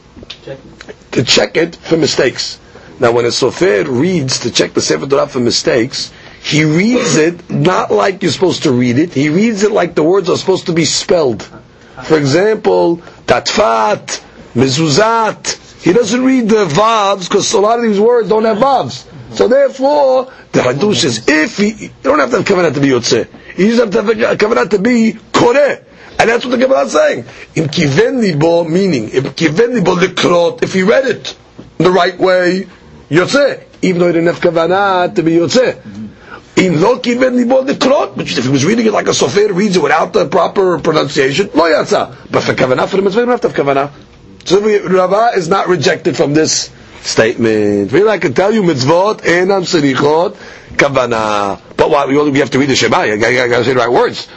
to check it for mistakes. Now, when a sofer reads to check the Sefer Torah for mistakes, he reads it not like you're supposed to read it. He reads it like the words are supposed to be spelled. For example, tatfat, mezuzat. He doesn't read the vavs because a lot of these words don't have vavs. So therefore, the hadush says, if he, you don't have to have kavanah to be yotzeh. You just have to have kavanah to be koreh. And that's what the Gemara is saying. In kiven meaning, if kiven libo if he read it the right way, yotzeh. Even though he didn't have kavanah to be yotzeh. In lo kiven libo likrot, which if he was reading it like a sofer reads it without the proper pronunciation, lo yatsa. But for kavanah, for the mitzvah, you don't have to have kavanah. So Rava is not rejected from this statement. Really, I can tell you mitzvot, enam serichot, kavanah. But what, we have to read the Shema, you gotta say the right words.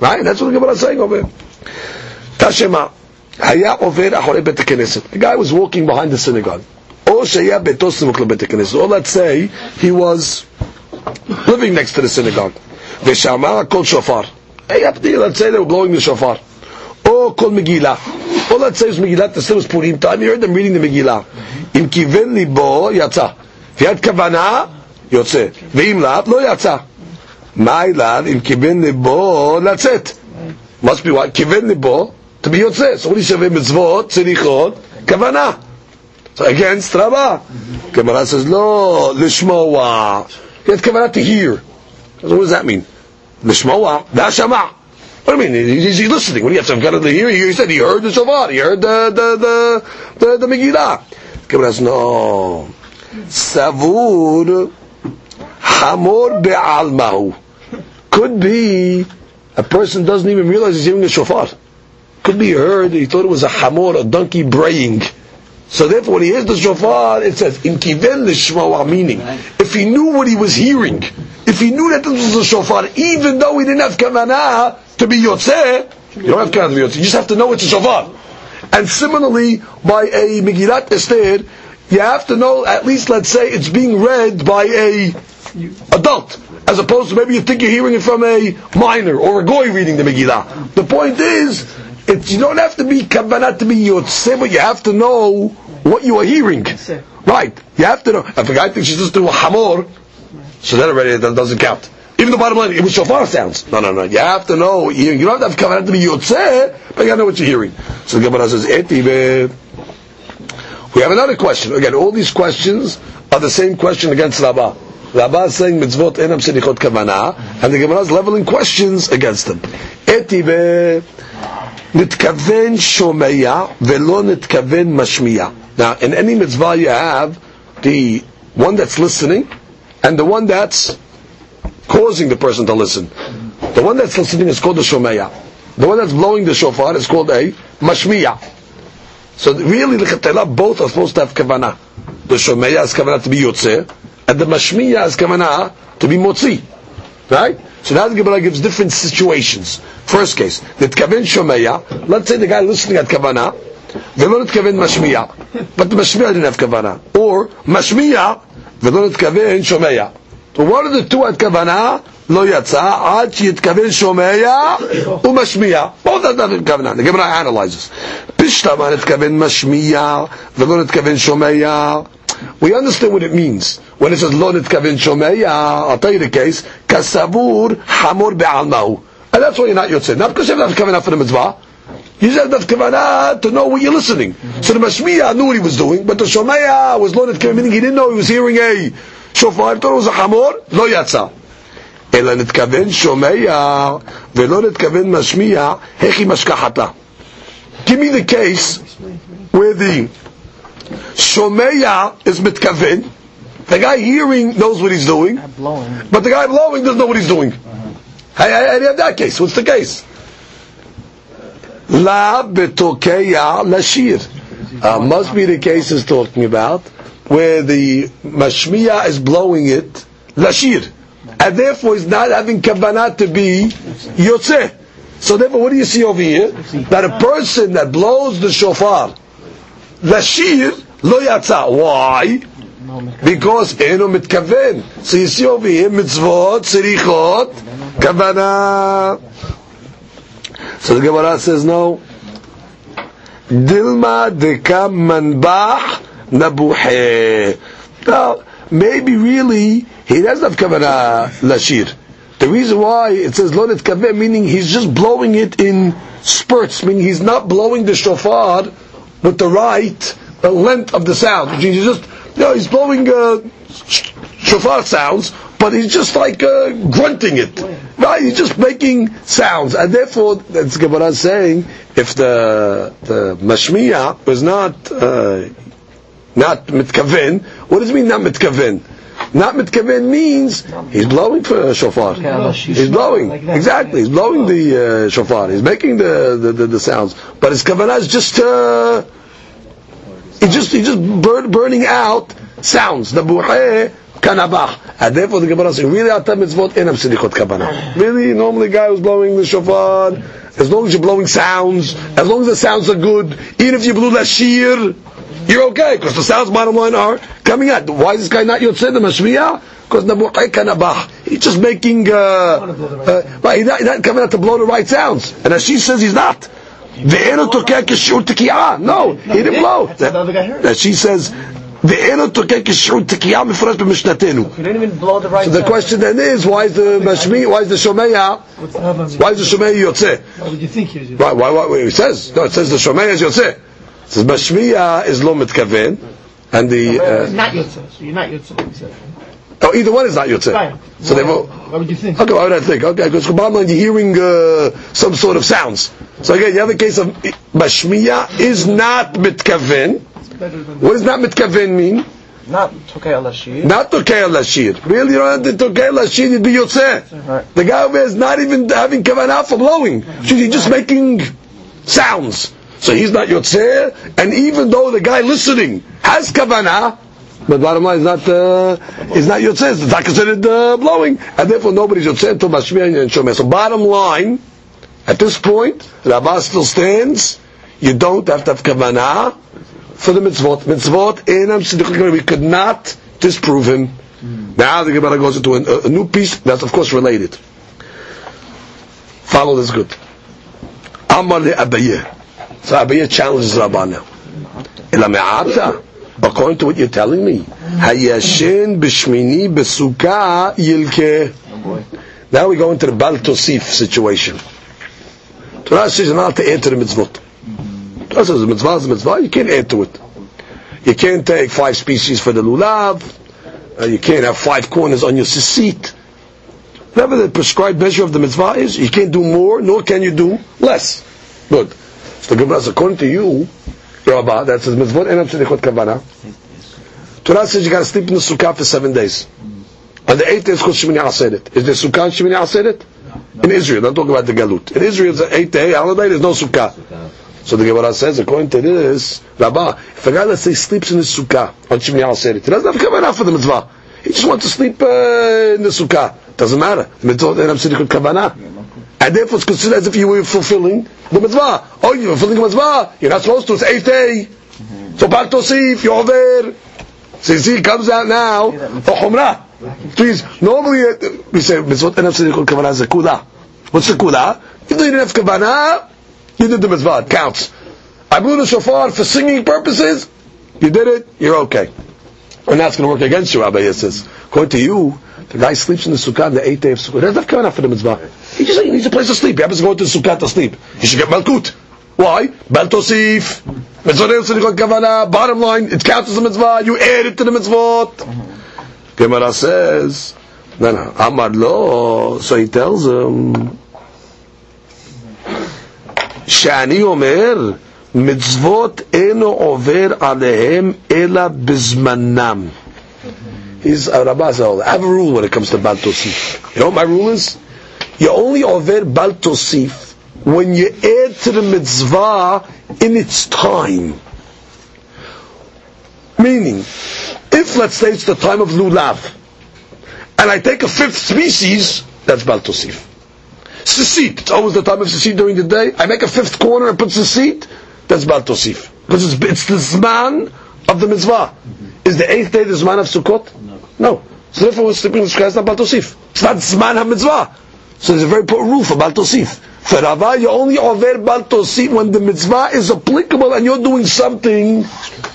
Right? That's what the Gemara is saying over here. Tashema. היה עובר אחורי בית הכנסת. The guy was walking behind the synagogue. שהיה ביתו סמוך לבית הכנסת. Or let's say he was living next to the synagogue. ושמע קול שופר. Let's say they were blowing the shofar. או קול מגילה. Or let's say it was מגילת אסתר was Purim time. You heard them reading the מגילה. אם כיוון ליבו, יצא. ויד כוונה, יוצא. ואם לאו, לא יצא. מה אליו אם כיוון ליבו לצאת? must be what? כיוון ליבו to be יוצא. So what do you say מצוות צריכות כוונה. So against Rabba, Gemara says, no, lishmoa. He had Kavanah to hear. So what does that mean? Lishmoa, dashama. What do you mean? He's, listening. What do you have to have got to hear? He said he heard the shofar. he heard the, the, the, the, the Megillah. Gemara says, no. Savur hamor be'almahu. Could be a person doesn't even realize he's hearing a shofar. Could be heard, he thought it was a hamor, a donkey braying. So therefore, when he hears the shofar, it says in kiven lishmawa, meaning if he knew what he was hearing, if he knew that this was a shofar, even though he didn't have kavanah to be yotzeh, you don't have kavanah to be yotzeh. You just have to know it's a shofar. And similarly, by a Megillat Esther, you have to know at least, let's say, it's being read by a adult. as opposed to maybe you think you're hearing it from a minor or a goy reading the Megillah. The point is, you don't have to be kavanah to be yotzeh, but you have to know what you are hearing. Right. You have to know. If a guy thinks he's just doing a hamor, so that already that doesn't count. Even the bottom line, it was shofar sounds. No, no, no. You have to know. You, you don't have to have kavanah to be yotzeh, but you got to know what you're hearing. So the Gemara says, "Eti We have another question. Again, all these questions are the same question against Rabbah. Rabbah is saying mitzvot enam senichot kavanah, and the Gemara is leveling questions against them. Eti nitkaven shomeya velo nitkaven mashmiya. Now, in any mitzvah you have the one that's listening and the one that's causing the person to listen. The one that's listening is called a shomeya. The one that's blowing the shofar is called a mashmiya. So really, both are supposed to have kavanah. The shomeya is kavanah to be yotzeh, and the mashmiya is kavanah to be motzi. Right? So now the Gemara gives different situations. First case, the tkaven shomeya. Let's say the guy listening at kavanah, ולא נתכוון משמיע, but the משמיע didn't have כוונה, or משמיע ולא נתכוון שומע. So one of the two had כוונה, לא יצא, עד שיתכוון שומע ומשמיע. Both had nothing כוונה. The Gemara analyzes. בשלמה נתכוון משמיע ולא נתכוון שומע. We understand what it means. When it says לא נתכוון שומע, I'll tell you the case, כסבור חמור בעלמהו. And that's why you're not יוצא. Not because you have כוונה for the mitzvah. You just have kavanah to know what you're listening. So the mashmiya knew what he was doing, but the shomaya was loaded meaning he didn't know he was hearing a shofar. He thought it was a hamor. לא יצא. אלא נתכוון שומע ולא נתכוון משמיע, איך היא משכחתה. Give me the case where the Shomeya is mitkavin. The guy hearing knows what he's doing, but the guy blowing doesn't know what he's doing. I, I, I have that case. What's the case? La betokeya lashir. Uh, must be the case he's talking about where the mashmiya is blowing it lashir, and therefore is not having kavanah to be yotzeh. So therefore, what do you see over here? That a person that blows the shofar lashir lo yatsa. Why? Because eno mitkaven. So you see over here mitzvot, tzirichot, kavanah. So the Gemara says no. Dilma dekam manbach nabuhe. Now, maybe really he doesn't have kavanah lashir. The reason why it says lo kaveh, meaning he's just blowing it in spurts, meaning he's not blowing the shofar with the right length of the sound. Which he's just, you know, he's blowing uh, shofar sounds, but he's just like uh, grunting it. Right? He's just making sounds, and therefore, that's Gemara saying, if the the mashmiya was not uh, not mitkaven, what does it mean not mitkaven? Not mitkaven means he's blowing for a shofar. He's blowing exactly. He's blowing the uh, shofar. He's making the, the, the, the sounds, but his kavanah is just uh, he's just he's just burn, burning out sounds. The buhe kanabach. And therefore the Gemara says, really atam mitzvot enam sedichot kabana. Really, normally a guy who's blowing the shofar, as long as you're blowing sounds, as long as the sounds are good, even if you blew lashir, you're okay, because the sounds, bottom line, are coming out. Why is this guy not yotzeh the mashmiya? Because nabu'ay kanabach. He's just making, uh, uh, right, he's not, he's not coming out to blow the right sounds. And as she says, he's not. No, he didn't blow. That she says, ואין אותו כשרות תקיעה מפורש במשנתנו. So the question then is, why is the משמיע, why is the שומע, why is the שומע יוצא? Why, why, why, it says, no, it says the שומע is יוצא. It says Bashmiya is lo mitkaven, and the uh, not yotze. So you're not yotze. Oh, either one is not yotze. Right. So well, they will. What would you think? Okay, what would I think? Okay, because you're hearing uh, some sort of sounds. So again, the other case of Bashmiya is not mitkaven. What does not mitkaven mean? Not tokei al Not tokei al Really, you don't have to tokei al-Ashir, you'd be yotze. Right. The guy over there is not even having Kavanah for blowing. Right. So you're just making sounds. So he's not Yotzeh, and even though the guy listening has kavanah, but bottom line is not uh, is not yotzeh. It's not considered uh, blowing, and therefore nobody's yotzeh until mashmiya and shomeh. So bottom line, at this point, Rabbah still stands. You don't have to have kavanah for the mitzvot. Mitzvot enam We could not disprove him. Now the Gemara goes into a, a new piece that's of course related. Follow this good. Amar le Abaye. So Abaye challenges Rabbah now. Ila me'ata. According to what you're telling me, hayashin b'shmini b'sukkah yilke. Now we go into the Bal Tosif situation. Torah says not to to the mitzvot. Torah says mitzvah is mitzvah, you can't to it. You can't take five species for the lulav. Uh, you can't have five corners on your sisit. Whatever the prescribed measure of the mitzvah is, you can't do more, nor can you do less. Good. So the Gemara says, according to you, Rabba, that says mitzvot enam tzedekot kavana. Torah says you got to sleep in the sukkah for seven days. On the eighth day is called Shemini Aseret. Is there sukkah in Shemini Aseret? In Israel, don't talk about the Galut. In Israel, it's an eighth day holiday, there's no sukkah. So the Gemara says, according to this, Rabba, if a guy, let's say, sleeps in his sukkah on Shemini Aseret, he doesn't have kavanah for the mitzvah. He just wants to sleep uh, in the sukkah. Doesn't matter. The mitzvah enam tzedekot kavana. And therefore it's considered as if you were fulfilling the mitzvah. Oh, you're fulfilling the mitzvah. You're not supposed to. It's eighth day. So Bal Tosif, you're over. So you see, it comes out now for Humrah. Please, normally uh, we say mitzvot enam tzedekot kavanah is a kula. What's the kula? If you didn't have kavanah, you did the mitzvah. It counts. I blew the shofar for singing purposes. You did it. You're okay. And that's going to work against you, Rabbi says. According to you, the guy sleeps in the sukkah the eighth day of sukkah. He doesn't have kavanah for the mitzvah. He just he needs a place to sleep. He happens to go to the sukkah to sleep. He should get malkut. Why? Bal tosif. Mitzvot tzedekot kavanah. Bottom line, it counts as a mitzvah. You add it to the mitzvot. Gemara says, no, no, Amar lo. So he tells him, שאני אומר, מצוות אינו עובר עליהם אלא בזמנם. He's uh, Rabbah says, I have a rule when it comes to Bal Tosif. You know what my rule is? You only over Bal Tosif when you add to the mitzvah in its time. Meaning, if let's say it's the time of Lulav, and I take a fifth species, that's Bal Tosif. Sisit, it's always the time of Sisit during the day. I make a fifth corner and put Sisit, that's Bal Tosif. Because it's, it's the Zman of the mitzvah. Is the eighth day the Zman of Sukkot? No. So therefore we're sleeping in the Sukkah, it's not Bal Tosif. It's not Zman HaMitzvah. So there's a very important rule for Bal Tosif. For Rava, you only over Bal Tosif when the mitzvah is applicable and you're doing something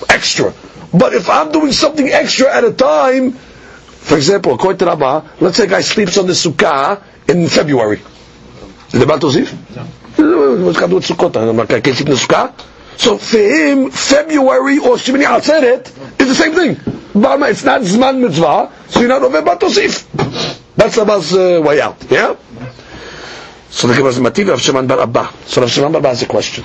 extra. But if I'm doing something extra at a time, for example, according to Rava, let's say a guy sleeps on the Sukkah in February. Is it Bal Tosif? No. What's got to do with Sukkot? I'm not going to sleep in the Sukkah. So for him, February or Shemini Atzeret is the same thing. It's not Zman Mitzvah, so you're not over Bal Tosif. That's Rabba's uh, way out. Yeah? So the Gemara says, Mativ Rav Shimon Bar Abba. So Rav Shimon Bar Abba has a question.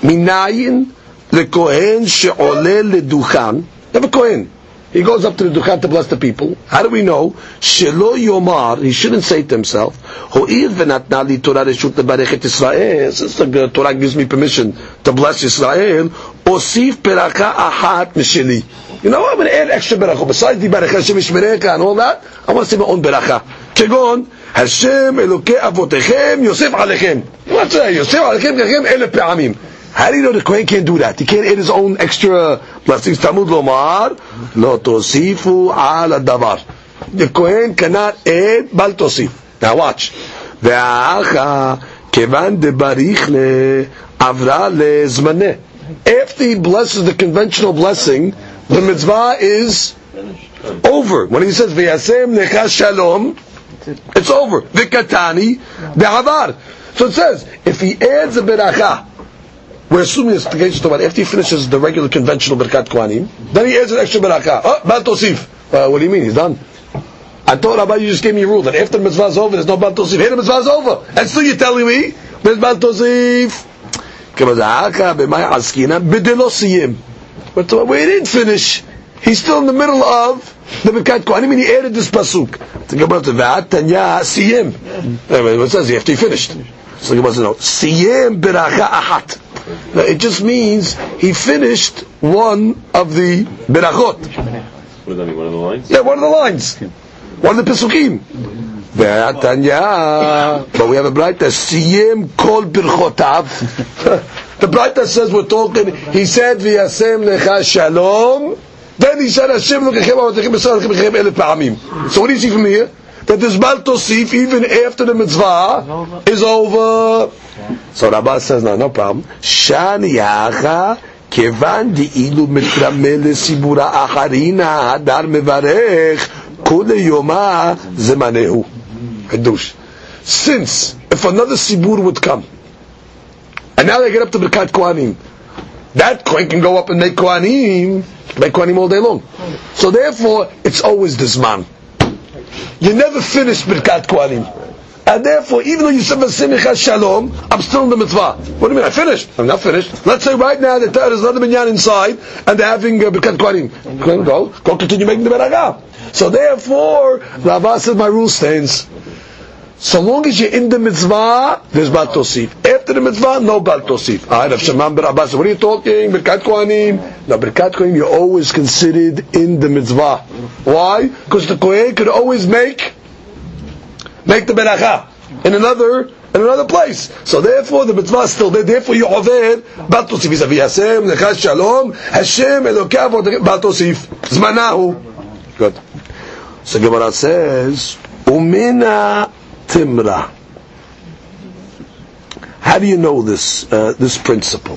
Minayin lekohen she'oleh leduchan. Have a kohen. He goes up to the duchan to bless the people. How do we know? Shelo yomar. He shouldn't say to himself, Ho'ir v'natna li Torah reshut lebarech et Yisrael. Since the Torah gives me permission to bless Yisrael, osif peraka ahat misheli. You know, I'm going to add extra beracha. Besides the beracha shemish bereka and all that, I want to say my own beracha. כגון, השם אלוקי אבותיכם יוסף עליכם. What's that? יוסף עליכם ככם אלף פעמים. How do you know the Kohen can't do that? He can't add his own extra blessings. Talmud lomar, לא תוסיפו על הדבר. The Kohen cannot add בל תוסיף. Now watch. והאחה, כיוון דבריך לעברה לזמנה. after he blesses the conventional blessing, the mitzvah is over. When he says, V'yasem necha shalom, it's over. V'katani de'avar. So it says, if he adds a beracha, we're assuming it's the case of after he finishes the regular conventional berkat kohanim, then he adds an extra beracha. Oh, bal tosif. Uh, what do you mean? He's done. I thought Rabbi, you just gave me a rule that after the mitzvah is over, there's no bal tosif. Here the mitzvah is over. And still you're telling me, there's bal tosif. But we didn't finish. He's still in the middle of the Birkat Kohanim, and he added this pasuk. The Gemara says, "V'atanya siyim." Anyway, what says he after he finished? So the Gemara says, "No, siyim beracha ahat." It just means he finished one of the berachot. What does that mean? One of the lines? Yeah, one of the lines, one of the pesukim. V'atanya, but we have a bright that siyim kol birchotav. The bright that says we're talking. He said, "V'yasem lecha shalom." Then he said, Hashem lekechem avatechem b'sar lekechem elef pa'amim. So what do you see from here? That this Bal Tosif, even after the mitzvah, is over. So Rabbah says, no, no problem. Shani yacha, כיוון דאילו מתרמה לסיבור האחרין, הדר מברך, כל יומה זמנהו. Hadush. Since if another Sibur would come, and now they get up to Birkat Kohanim, that coin can go up and make Kohanim, make Kohanim all day long. So therefore, it's always this man. You never finish Birkat Kohanim. And therefore, even though you said Vasimicha Shalom, I'm still in the mitzvah. What do you mean? I finished. I'm not finished. Let's say right now that there's another minyan inside, and they're having uh, Birkat Kohanim. Go, go, continue making the Beragah. So therefore, Rava says my rule stands. So long as you're in the mitzvah, there's Bal Tosif. After the mitzvah, no Bal Tosif. Alright, Rav Shimon bar Abbas, what are you talking? Birkat Kohanim? No, Birkat Kohanim, you're always considered in the mitzvah. Why? Because the Kohen could always make make the beracha in another in another place. So therefore the mitzvah is still there. Therefore you over Bal Tosif is Hashem Lechaz Shalom Hashem Elokav Bal Tosif Zmanahu. Good. So Gemara says Umina Timra. How do you know this uh, this principle?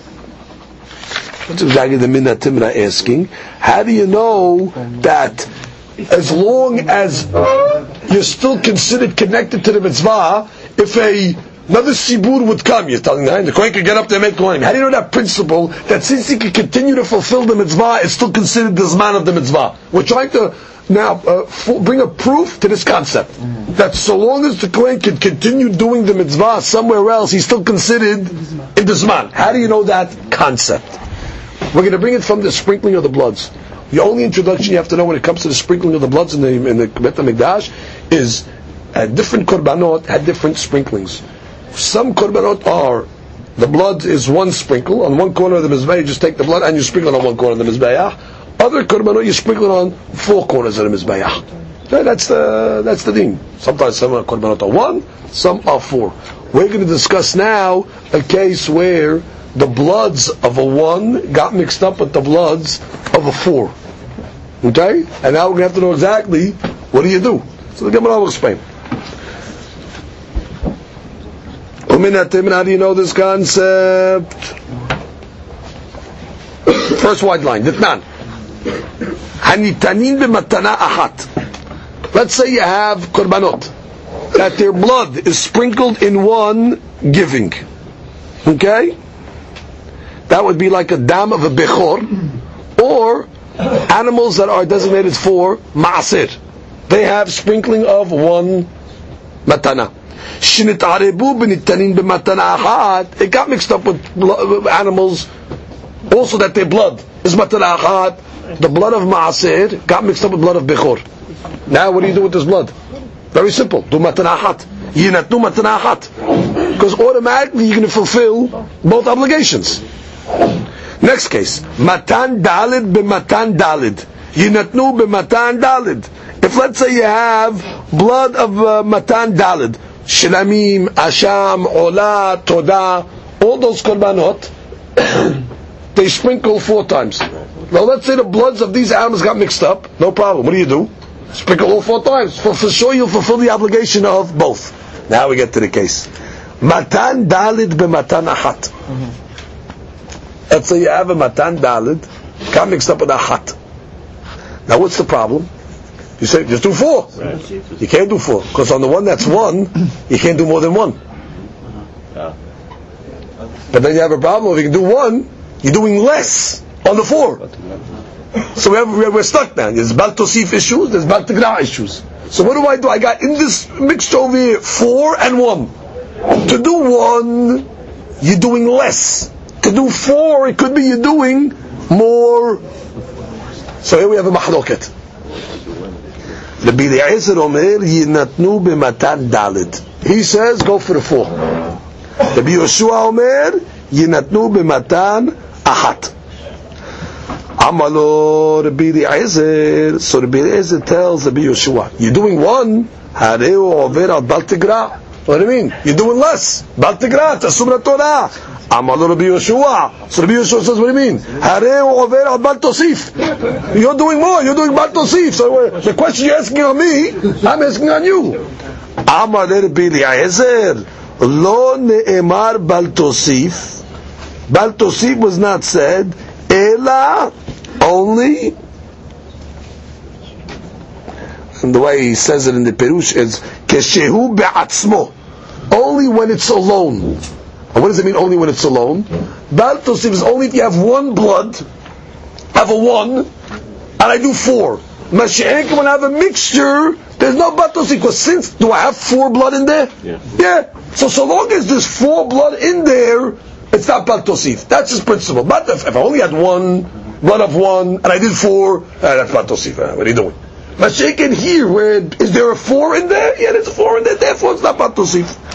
What's exactly the Mina Timra asking? How do you know that as long as you're still considered connected to the mitzvah, if a another sibur would come, you're telling them, the Kohen could get up there and make Kohen. How do you know that principle, that since he can continue to fulfill the mitzvah, it's still considered the Zman of the mitzvah? We're trying to now uh, bring a proof to this concept. That so long as the Kohen can continue doing the mitzvah somewhere else, he's still considered in the Zman. How do you know that concept? We're going to bring it from the sprinkling of the bloods. The only introduction you have to know when it comes to the sprinkling of the bloods in the in the Bet HaMikdash is uh, different korbanot had different sprinklings. Some korbanot are the blood is one sprinkle on one corner of the mizbeah. You just take the blood and you sprinkle it on one corner of the mizbeah. Other korbanot you sprinkle it on four corners of the mizbeah. That's the that's the thing. Sometimes some are korbanot are one, some are four. We're going to discuss now a case where the bloods of a one got mixed up with the bloods of a four. Okay? And now we're going to have to know exactly what do you do. So the Gemara will explain. How do you know this concept? First white line, Ditnan. Hanitanin. Let's say you have korbanot. That their blood is sprinkled in one giving. Okay? That would be like a dam of a bechor. Or animals that are designated for ma'asir. They have sprinkling of one matana. It got mixed up with uh, animals also that their blood is matana. The blood of ma'asir got mixed up with blood of bechor. Now what do you do with this blood? Very simple. Do matana achat. Yinatnu matana achat. Because automatically you're going to fulfill both obligations. Next case, matan dalid b'matan dalid. Yinatnu b'matan dalid. If let's say you have blood of uh, matan dalid, shilamim, asham, ola, toda, all those korbanot, they sprinkle four times. Now let's say the bloods of these animals got mixed up, no problem. What do you do? Sprinkle all four times. For, for sure you'll fulfill the obligation of both. Now we get to the case. Matan dalid b'matan achat. Let's say you have a matan dalid, got mixed up with a hat. Now what's the problem? You say just do four. You can't do four because on the one that's one, you can't do more than one. But then you have a problem. If you can do one, you're doing less on the four. So we have, we're stuck now. There's Bal Tosif issues, there's Bal Tigra issues. So what do I do? I got in this mixture over here four and one. To do one, you're doing less. To do four, it could be you're doing more. So here we have a mahloket. Rabbi Eliezer Omer yinatnu b'matan dalid. He says go for the four. Rabbi Yoshua Omer yinatnu b'matan achat. Amalo Rabbi Eliezer. So Rabbi Eliezer tells Rabbi Yoshua, you're doing one. Hareu over al bal tigra. What do you mean? You're doing less. Bal tigra, tasum Torah. Amar lo Rabbi Yeshua. So Rabbi Yeshua says, what do you mean? Hareu over al bal tosif. You're doing more. You're doing bal tosif. So uh, the question you're asking on me, I'm asking on you. Amar Rabbi Eliezer. Lo ne'emar bal tosif. Bal tosif was not said. Ela only. And the way he says it in the Perush is keshehu be'atzmo. Only when it's alone. And what does it mean only when it's alone? Bal tosif is only if you have one blood, have a one, and I do four. Mashiach, when I have a mixture, there's no bal tosif. Because since, do I have four blood in there? Yeah. Yeah. So so long as there's four blood in there, it's not bal tosif. That's his principle. But if, if I only had one, blood of one, and I did four, uh, that's bal tosif. Uh, what are you doing? Mashiach in here, where is there a four in there? Yeah, there's a four in there. Therefore, it's not bal tosif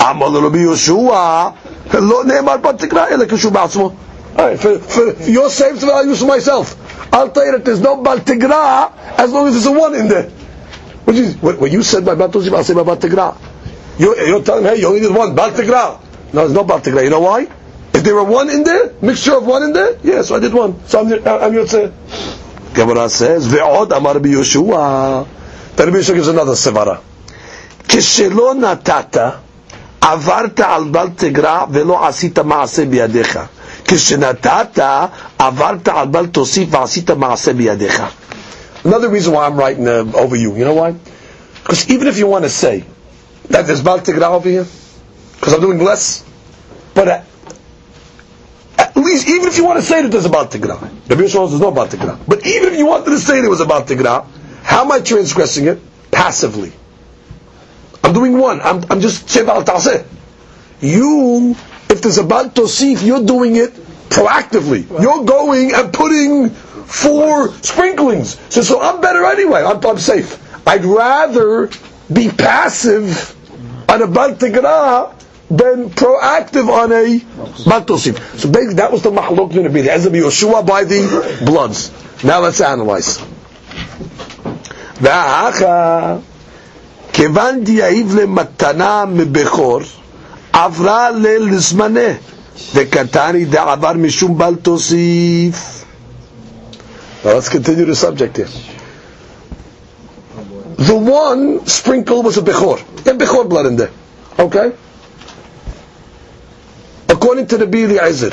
אמר לו רבי יהושע, לא נאמר בתקרא אלא כשהוא בעצמו. Alright, for, for, for your sake, I'll use for myself. I'll tell you that there's no Baltigra as long as there's a one in there. What you, when you said by Baltosif, I'll say by Baltigra. You're, you're telling me, hey, you only need one, Baltigra. No, there's no Baltigra. You know why? If there were one in there, mixture of one in there, yeah, so I did one. So I'm, I'm Yotzeh. Gemara says, Ve'od amar Rabbi Yeshua. Then Rabbi Yeshua gives another sevara. כשלא נתת, עברת על בל תגרע ולא עשית מעשה בידיך. כשנתת, עברת על בל תוסיף ועשית מעשה בידיך. Another reason why I'm writing uh, over you, you know why? Because even if you want to say that there's bal tegra over here, because I'm doing less, but at, at least even if you want to say that there's a bal tegra, the Bishop says there's no bal tegra. But even if you wanted to say there was a bal tegra, how am I transgressing it? Passively. I'm doing one. I'm, I'm just sheval taseh. You, if there's a bal tosif, you're doing it proactively. You're going and putting four sprinklings. So, so I'm better anyway. I'm, I'm safe. I'd rather be passive on a bal tegra than proactive on a bal tosif. So basically, that was the mahlok to be the Ezra Yoshua by the bloods. Now let's analyze. והאחה כיוון דיעיב למתנה מבכור, עברה לזמנה, וקטני דעבר משום בל תוסיף. Now let's continue the subject here. The one sprinkle was a bechor. There bechor blood in there. Okay? According to the Bili Ezer,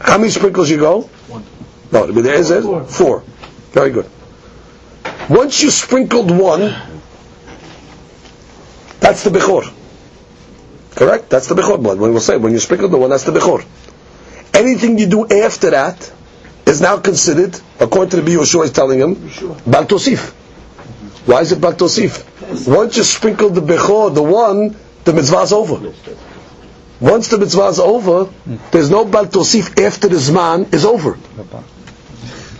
how many sprinkles you go? One. No, the Bili Ezer? Four. Very good. Once you sprinkled one, that's the Bechor. Correct? That's the Bechor blood. When we'll say, when you sprinkle the one, that's the Bechor. Anything you do after that is now considered, according to the Yoshua is telling him, Bal Tosif. Why is it Bal Tosif? Once you sprinkle the Bechor, the one, the mitzvah is over. Once the mitzvah is over, there's no Bal Tosif after the Zman is over.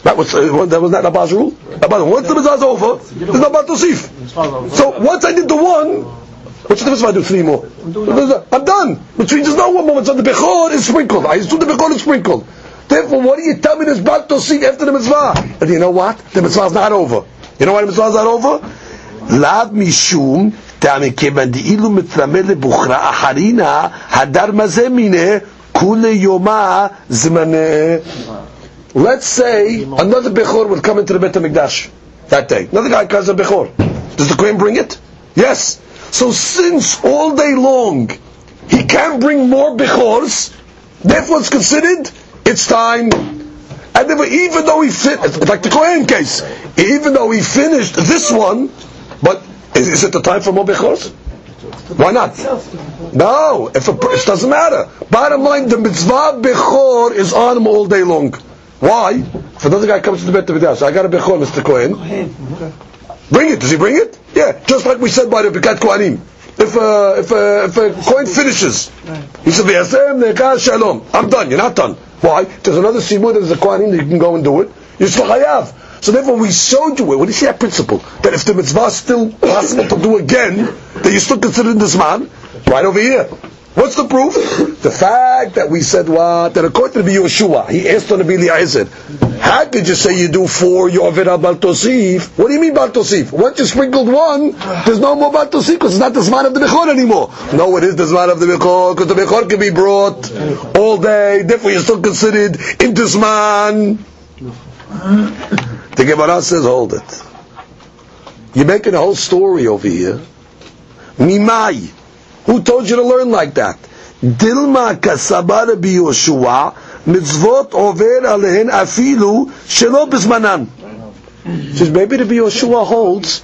That was uh, that was not Abba's rule. Abba, once the mitzvah is over, there's no Bal Tosif. So once I did the one, what's the difference if I do three more? I'm done. Which means there's no one more. So the Bechor is sprinkled. I assume the Bechor is sprinkled. Therefore, what do you tell me there's Bal Tosif after the mitzvah? And you know what? The mitzvah is not over. You know why the mitzvah is not over? Lav mishum טעמי כיוון דאילו מתרמה לבוכרה אחרינה, הדר מזה מיניה, כולי יומה זמנה. Let's say another Bechor would come into the Beit HaMikdash that day. Another guy comes a Bechor. Does the Kohen bring it? Yes. So since all day long he can't bring more Bechors, therefore it's considered it's time. And even though he fit, like the Kohen case, even though he finished this one, but is, is it the time for more Bechors? Why not? No, if a, it doesn't matter. Bottom line, the mitzvah Bechor is on him all day long. Why? If another guy comes to the Beit HaMikdash, I got a Bechor, Mr. Cohen. Bring it. Does he bring it? Yeah. Just like we said by the Birkat Kohanim. If uh, if uh, if a coin finishes, he said, "V'yasem nekah shalom." I'm done. You're not done. Why? There's another simud. There's a Kohanim that you can go and do it. You're still hayav. So therefore, we showed you it. What do you see that principle? That if the mitzvah is still possible to do again, that you still consider this man right over here. What's the proof? The fact that we said what? That according to the Yoshua, he asked on the Bili Ezer, How could you say you do four, you over Bal Tosif? What do you mean Bal Tosif? Once you sprinkled one, there's no more Bal Tosif because it's not the Zman of the Bechor anymore. No, it is the Zman of the Bechor because the Bechor can be brought all day. Therefore, you're still considered into Zman. The Gemara says, hold it. You're making a whole story over here. Mimai. Who told you to learn like that? Dilma kasabara bi Yoshua mitzvot over alehen afilu shelo bizmanan. Says maybe the Yoshua holds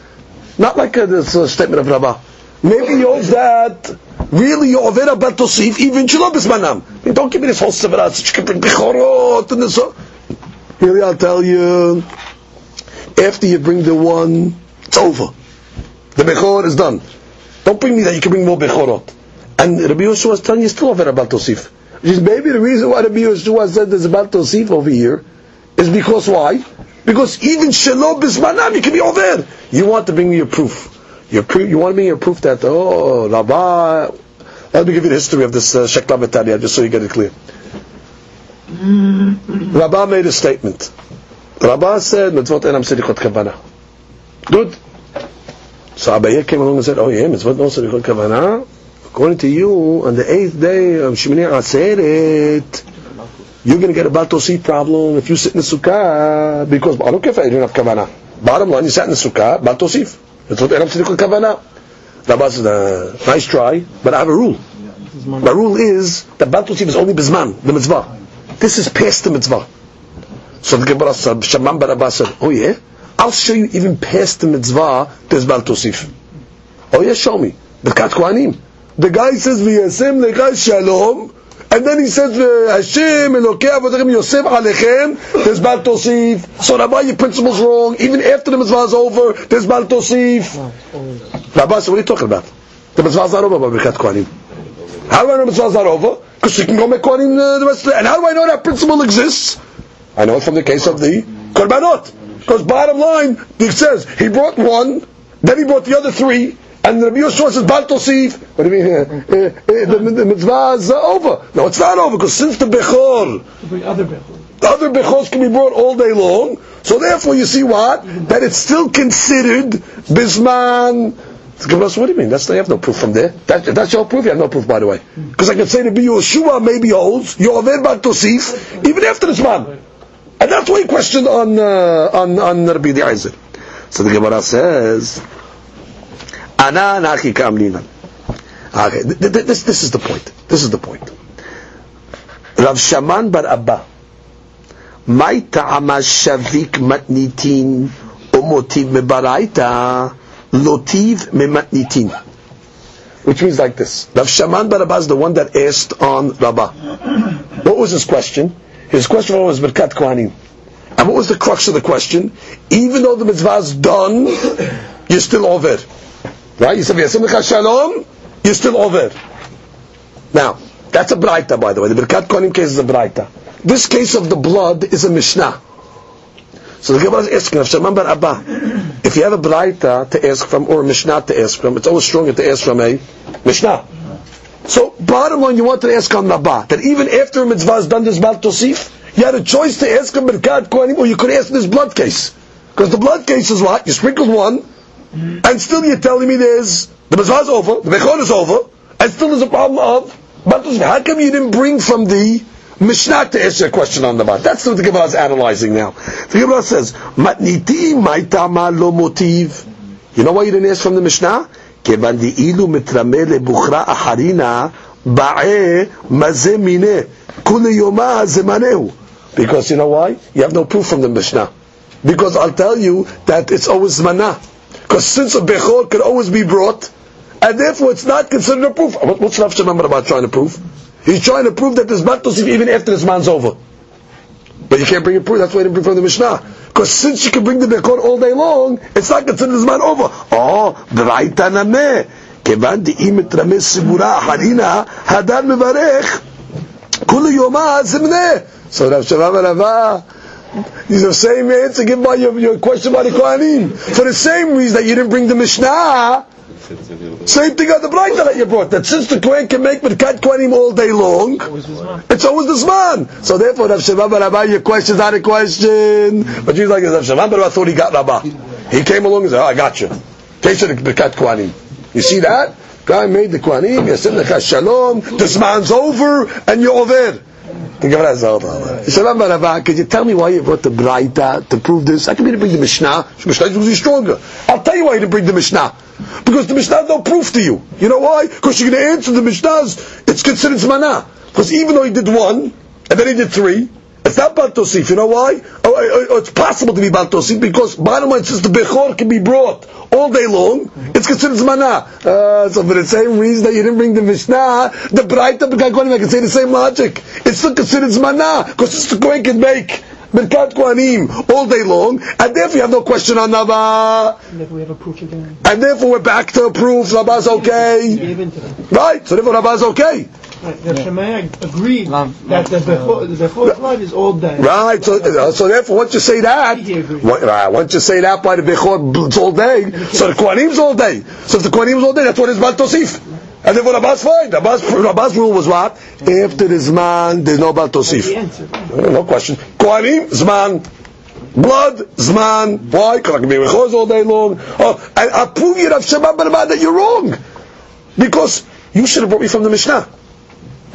not like a, this, a statement of Rabbah. Maybe he holds that really you're over a batosif even shelo mean, don't give me this whole severa such different bechorot and this. Uh, really, I'll tell you. After you bring the one, it's over. The bechor is done. Don't bring me that you can bring more bechorot. And Rabbi Yeshua is telling you still over about Tosif. Which is maybe the reason why Rabbi Yeshua said there's about Tosif over here is because why? Because even Shalom Bismanam, you can be over. You want to bring me a proof. Your proof you want to bring me a proof that, oh, Rabbah, let me give you the history of this uh, Shekla just so you get it clear. Rabbah made a statement. Rabbah said, Mitzvot Enam Sedichot Kavana. Good. So Abaye came along and said, oh yeah, Mitzvot No Sedichot Kavana. According to you, on the eighth day of Shemini Aseret, you're going to get a Baltosi problem if you sit in the Sukkah, because I don't care if I didn't have Kavana. Bottom line, you sat in the Sukkah, Baltosif. Mitzvot Enam Sedichot Kavana. Rabbah said, uh, nice try, but I have a rule. My rule is that Baltosif is only Bizman, the mitzvah. This is past the mitzvah. So the Gemara said, Shaman bar Abba said, oh yeah? I'll show you even past the mitzvah, there's Bal Tosif. Oh yeah, show me. Birkat Kohanim. The guy says, V'yasem lecha shalom, and then he says, Hashem elokei avodechem Yosef alechem, there's Bal Tosif. So Rabbi, your principle's wrong. Even after the mitzvah is over, there's Bal Tosif. Rabbi said, what are you talking about? The mitzvah's not over by Birkat Kohanim. How do I know the mitzvah's not over? Because you can go make Kohanim uh, the rest of the And how do I know that principle exists? I know it from the case of the Korbanot. Because bottom line, it says, he brought one, then he brought the other three, and the Rabbi Yeshua says, Bal Tosif. What do you mean? Uh, uh, the, the mitzvah is uh, over. No, it's not over, because since the Bechor, other bechor. the other Bechors can be brought all day long, so therefore you see what? That it's still considered Bisman. Gemara what do you mean? That's, you have no proof from there. That, that's your proof? You have no proof, by the way. Because I can say to be Yeshua maybe holds, Yover Bal Tosif, even after this man. And that's why he questioned on, uh, on, on Rabbi Eliezer. So the Gemara says, Ana nachi kamlinan. Okay, th- th- this, this is the point. This is the point. Rav Shaman bar Abba. Ta'ama shavik matnitin umotiv mebaraita lotiv mematnitin. Which means like this. Rav Shaman bar Abba is the one that asked on Rabbah. What was his question? His question was Birkat Kohanim. And what was the crux of the question? Even though the mitzvah is done, you're still over. Right? You said, Yasim Lecha Shalom, you're still over. Now, that's a Braita, by the way. The Birkat Kohanim case is a Braita. This case of the blood is a Mishnah. So the Gemara is asking, Abba, if you have a Braita to ask from, or a Mishnah to ask from, it's always stronger to ask from a Mishnah. So, bottom line, you wanted to ask on Rabbah, that even after a mitzvah is done, there's Bal Tosif, you had a choice to ask him Birkat Kohanim, or you could ask this blood case. Because the blood case is what? You sprinkled one, and still you're telling me there's, the mitzvah is over, the Bechor is over, and still there's a problem of Bal Tosif. How come you didn't bring from the Mishnah to answer a question on the Bal? That's what the Gemara is analyzing now. The Gemara says, Matniti lo motiv. You know why you didn't ask from the Mishnah? כיוון דאילו מתרמה לבוכרה אחרינה, באה מזה מיני, כולי יומה זמנהו. Because you know why? You have no proof from the Mishnah. Because I'll tell you that it's always zmana. Because since a bechor can always be brought, and therefore it's not considered a proof. What- What's Rav Shemam about trying to prove? He's trying to prove that there's batosif even after this man's over. But you can't bring a proof. That's why he didn't bring from the Mishnah. Because since you can bring the Bekor all day long, it's not considered this man over. Oh, Braita Nameh. כיוון דאי מתרמז סיבורה אחרינה, הדר מברך, כולו יומא זמנה. So Rav Shema Rava, he's the same answer given by your, your question about the Kohanim. For the same reason that you didn't bring the Mishnah said the same thing on the Braita that you brought, that since the Kohen can make Birkat Kohanim all day long, it's always the Zman. So therefore, Rav Shimon Bar Abba, your question's not a question. But you're like, Rav Shimon Bar Abba thought he got Rabbah. He came along and said, oh, I got you. Case of the Birkat Kohanim. You see that? Guy made the Kohanim, Yasim Lecha Shalom, the Zman's over, and you're over. The Gemara Shimon Bar Abba, could you tell me why you brought the Braita to prove this? I can be to bring the Mishnah. The Mishnah is usually stronger. I'll tell you why you didn't bring the Mishnah. Because the Mishnah has no proof to you. You know why? Because you're going to answer the Mishnah's, it's considered Zmanah. Because even though he did one, and then he did three, it's not Baltosif. You know why? Oh, oh, it's possible to be Baltosif because bottom line since the Bechor can be brought all day long, it's considered Zmanah. Uh, so for the same reason that you didn't bring the Mishnah, the Braita Birkat Kohanim, I can say the same logic. It's still considered Zmanah because since the Kohen can make Birkat Kohanim all day long, and therefore you have no question on Nava. And if we have a proof again, And therefore we're back to proof, Rabba's okay. give into them. Right, so therefore Rabba's okay. Right, the Shemaya agreed that the Bechor, the blood is all day. Right, so, uh, so therefore once you say that, He agreed. what- right, once you say that by the Bechor, it's all day, so the Kohanim's all day. So if the Kohanim's all day, that's what is Bal Tosif. And therefore Rabba's fine. Rabba's, Rabba's rule was what? After the Zman, there's no Bal The Tosif. answer. No question. Kohanim, Zman. Blood, Zman. Why? Because I can be Bechor all day long. Oh, and I'll prove you, Rav Shema Bar Abba, that you're wrong. Because you should have brought me from the Mishnah.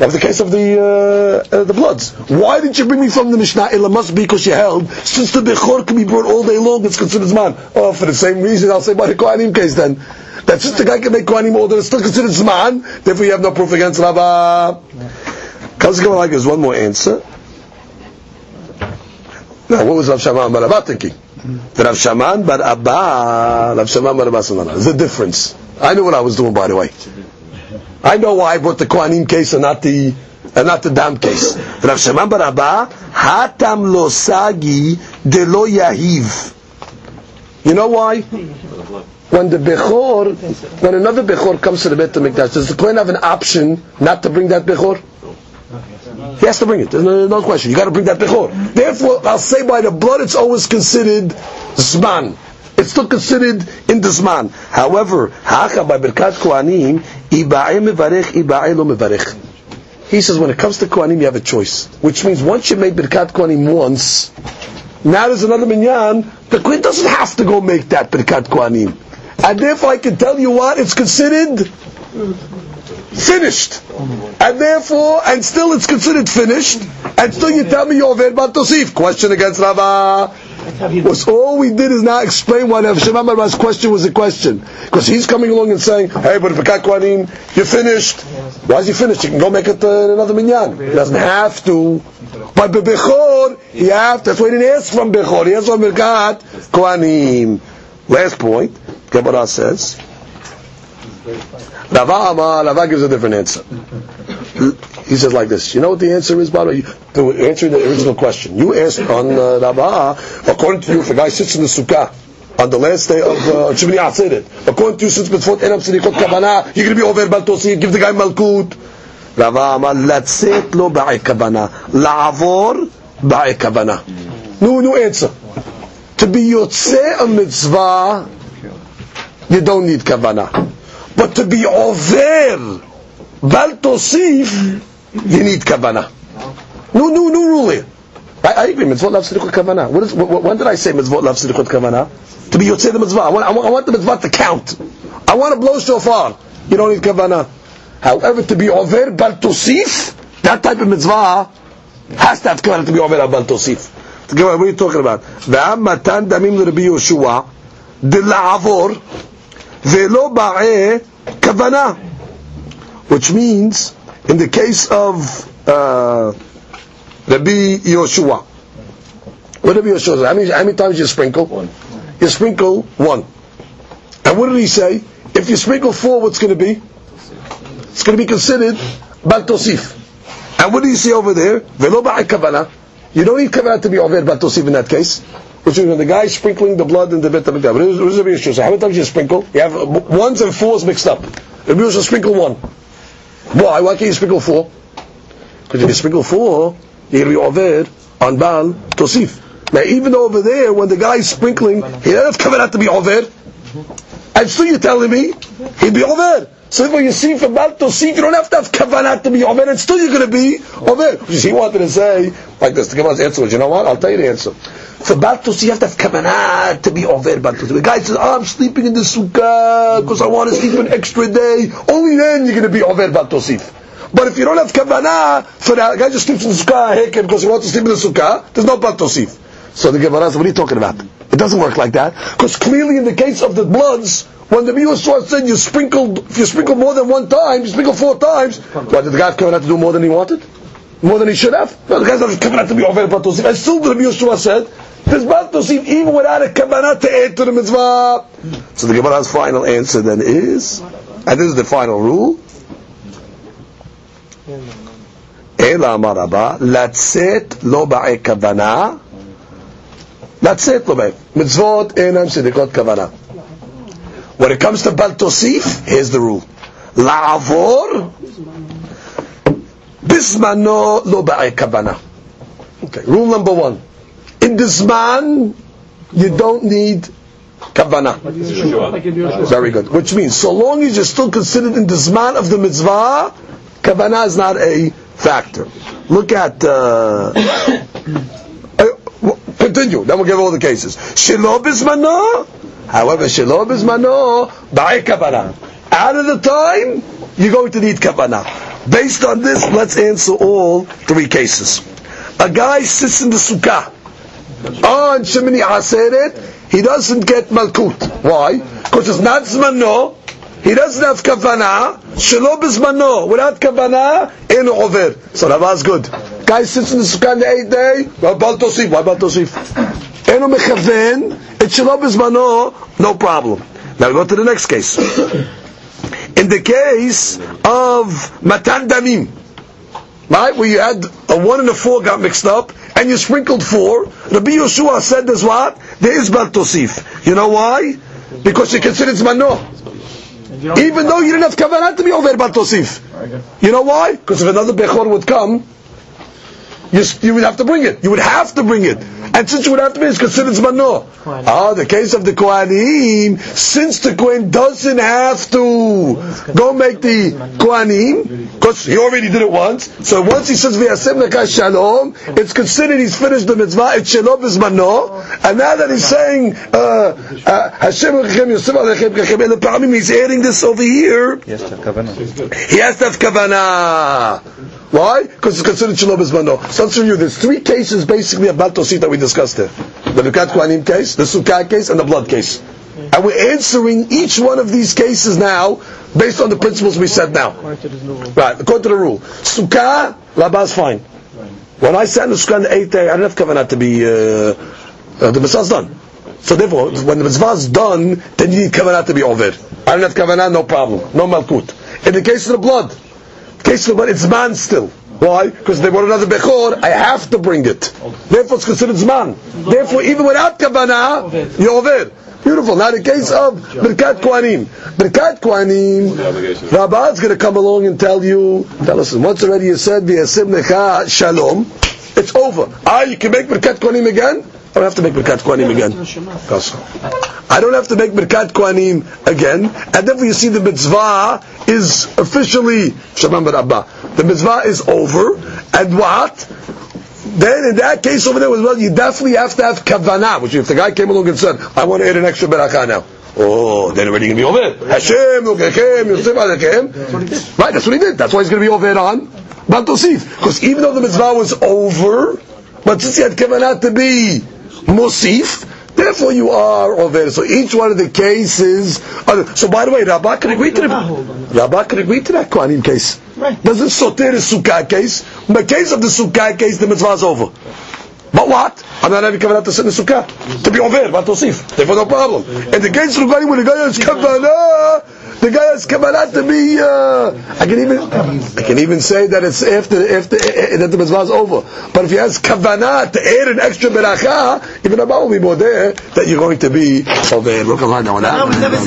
That was the case of the uh, uh, the bloods. Why didn't you bring me from the Mishnah? It must be because you held since the bechor can be brought all day long, it's considered zman. Oh, for the same reason, I'll say by the kohanim case then. That since the guy can make kohanim day, it's still considered zman. Therefore, you have no proof against Rabbah. Like there's one more answer. Now, what was Rav Shaman Bar Abba thinking? The Rav Shaman Bar Abba, Rav Shaman Bar Abba, a difference. I know what I was doing, by the way. I know why I brought the Kohanim case and not the and not the Dam case. Rav Shimon Bar Abba, Hatam lo sagi de lo yahiv. You know why? When the Bechor, when another Bechor comes to the Beit HaMikdash, does the Kohen have an option not to bring that Bechor? He has to bring it. There's no, no question. You got to bring that Bechor. Therefore, I'll say by the blood, it's always considered Zman. It's still considered in this man. However, by lo. He says when it comes to Kohanim, you have a choice. Which means once you made Birkat Kohanim once, now there's another minyan, the Kohen doesn't have to go make that Birkat Kohanim. And therefore I can tell you what, it's considered finished. And therefore, and still it's considered finished, and still you tell me you're over Tosif. Question against Rava. Was all we did is not explain why Rav Shimon Bar question was a question. Because he's coming along and saying, hey, but Birkat Kohanim, you're finished. Why is he finished? You can go make it uh, in another minyan. He doesn't have to. But Bechor, he have to. That's why he didn't ask from Bechor. He asked from Birkat Kohanim. Last point, Gemara says, Rava Amar, Rava gives a different answer. He says like this, you know what the answer is, by the way? To answer the original question. You asked on uh, Rava, according to you, if a guy sits in the sukkah, on the last day of uh, Shemini Atzeret, according to you, since Mitzvot Enam Tzedikot Kavanah, you're going to be over Bal Tosif, give the guy Malkut. Rava Amar, לצאת לא בעי כוונה, לעבור בעי כוונה. New, new answer. To be yotze a mitzvah, you don't need kavana. But to be over bal tosif, you need kavana. No, no, no ruling. I, I agree. Mitzvot love siddiqot kavanah. What is, what, when did I say mitzvot love siddiqot kavana? To be yotzei the mitzvah. I want, I, want, I want the mitzvah to count. I want to blow shofar. You don't need kavana. However, to be over baltosif, that type of mitzvah has to have kavana to be over bal tosif. To what are you talking about? Ve'am matan damim l'Rabbi Yoshua dila'avor ve'lo ba'eh kavana, Which means in the case of uh, Rabbi Yoshua, what Rabbi Yoshua? How many, how many times you sprinkle? One. You sprinkle one. And what did he say? If you sprinkle four, what's going to be? It's going to be considered Bal Tosif. And what do you see over there? Velo kavana. You don't need kavanah to be over Bal Tosif in that case. Which is when the guy sprinkling the blood in the bit of the What does Rabbi Yoshua say? How many times you sprinkle? You have ones and fours mixed up. Rabbi Yoshua sprinkle one. Why? Why can't you sprinkle four? Because if you sprinkle four, you're going to be over on Baal Tosif. Now, even though over there, when the guy is sprinkling, he doesn't have to be over. And still you're telling me he'd be over. So when you see from Bal Tosif, you don't have to have kavanah to be over, and still you're going to be over. Because he wanted to say, like this, the Gemara's answer was, you know what, I'll tell you the answer. For Bal Tosif, you have to have kavanah to be over Bal Tosif. The guy says, oh, I'm sleeping in the sukkah because I want to sleep an extra day. Only then you're going to be over Bal Tosif. But if you don't have kavanah, for that guy just sleeps in the sukkah because he wants to sleep in the sukkah, there's no Bal Tosif. So the Gemara says, what are you talking about? It doesn't work like that because clearly in the case of the bloods, when the Milah said you sprinkled, if you sprinkle more than one time, you sprinkle four times. Why did the guy have to do more than he wanted? More than he should have? No, the guy's not coming out to be over Tosif. As soon as the Milah said, there's bad even without a kabanat to enter the mitzvah. So the Gemara's final answer then is, and this is the final rule. Ela maraba, latzet lo ba'e לצאת לא בעי. מצוות אינם צדיקות כוונה. When it comes to בל תוסיף, here's the rule. לעבור, בזמנו לא בעי כוונה. Okay, rule number one. In the zman, you don't need kavana. Like in Yeshua. Very good. Which means, so long as you're still considered in the zman of the mitzvah, kavana is not a factor. Look at. Uh, uh, w- continue. Then we'll give all the cases. Shelo bismano. However, shelo bismano ba'e kavana. Out of the time, you're going to need kavana. Based on this, let's answer all three cases. A guy sits in the sukkah on Shemini Aseret, he doesn't get Malkut. Why? Because it's not Zmano, he doesn't have Kavanah, Shelo Bizmano, without Kavanah, in over. So Rava's good. Guy sits in the Sukkah on the eighth day, why Bal Tosif, why Bal Tosif? Eno Mechaven, it's Shelo Bizmano, no problem. Now we go to the next case. In the case of Matan Damim, right? Where you had a one and a four got mixed up, and you sprinkled four. Rabbi Yeshua said there's what? There is Bal Tosif. You know why? Because you consider it's Mano. Even though you didn't have Kavanah to be over Bal Tosif. You know why? Because if another Bechor would come, you, you would have to bring it. You would have to bring it. And since you would have to bring it, it's considered Zmano. Ah, the case of the Kohanim, since the Kohen doesn't have to go make the Kohanim, because he already did it once, so once he says V'yasem Lekah Shalom, it's considered he's finished the mitzvah, it's Shalom Zmano, and now that he's saying, uh, uh, Hashem Lechem Yosef Alechem Kechem El Pa'amim, he's adding this over here, Yes, to kavanah. he has to have kavanah. Why? Because it's considered shalom bismano. So let's review. There's three cases basically about Tosit that we discussed there. The Lukat Kohanim case, the Sukkah case, and the blood case. And we're answering each one of these cases now based on the principles we said now. Right, according to the rule. Sukkah, Rabbah's fine. When I sat in the Sukkah on the eighth day, I didn't have kavanah to be, uh, uh, the mitzvah's done. So therefore, when the mitzvah is done, then you need kavanah to be over. I don't have kavanah, no problem, no malkut. In the case of the blood, case of the it's man still. Why? Because they want another bechor, I have to bring it. Therefore, it's considered zman. Therefore, even without kavanah, you're over. Beautiful. Now the case of Birkat Kohanim. Birkat Kohanim, Rabban's going to come along and tell you, tell us, once already you said, V'yasim necha shalom, it's over. Ah, you can make Birkat Kohanim again? I don't have to make Birkat Kohanim again. I don't have to make Birkat Kohanim again, and therefore you see the mitzvah is officially, Shabbat Barabba, the mitzvah is over, and what? Then in that case over there as well, you definitely have to have kavanah, which if the guy came along and said, I want to add an extra berakah now. Oh, then already going to be over. Hashem, Yokechem, Yosef Alechem. Right, that's what he did. That's why he's going to be over on Bal Tosif. Because even though the mitzvah was over, but since he had kavanah to be Musif, therefore you are over. So each one of the cases. Are, so by the way, Rabbah can agree to the ah, Rabbah can agree to that Kohanim case. Right. Doesn't soter the Sukkah case. In the case of the Sukkah case, the mitzvah is over. But what? I'm not having kavanah to sit in the Sukkah. To be over, but tosif. Therefore no problem. In the the guy when the guy has kavanah, the guy has kavanah to be. Uh, I can even I can even say that it's after after uh, that the mitzvah is over. But if he has kavanah to add an extra beracha, even Abba will be more there that you're going to be over. Look that.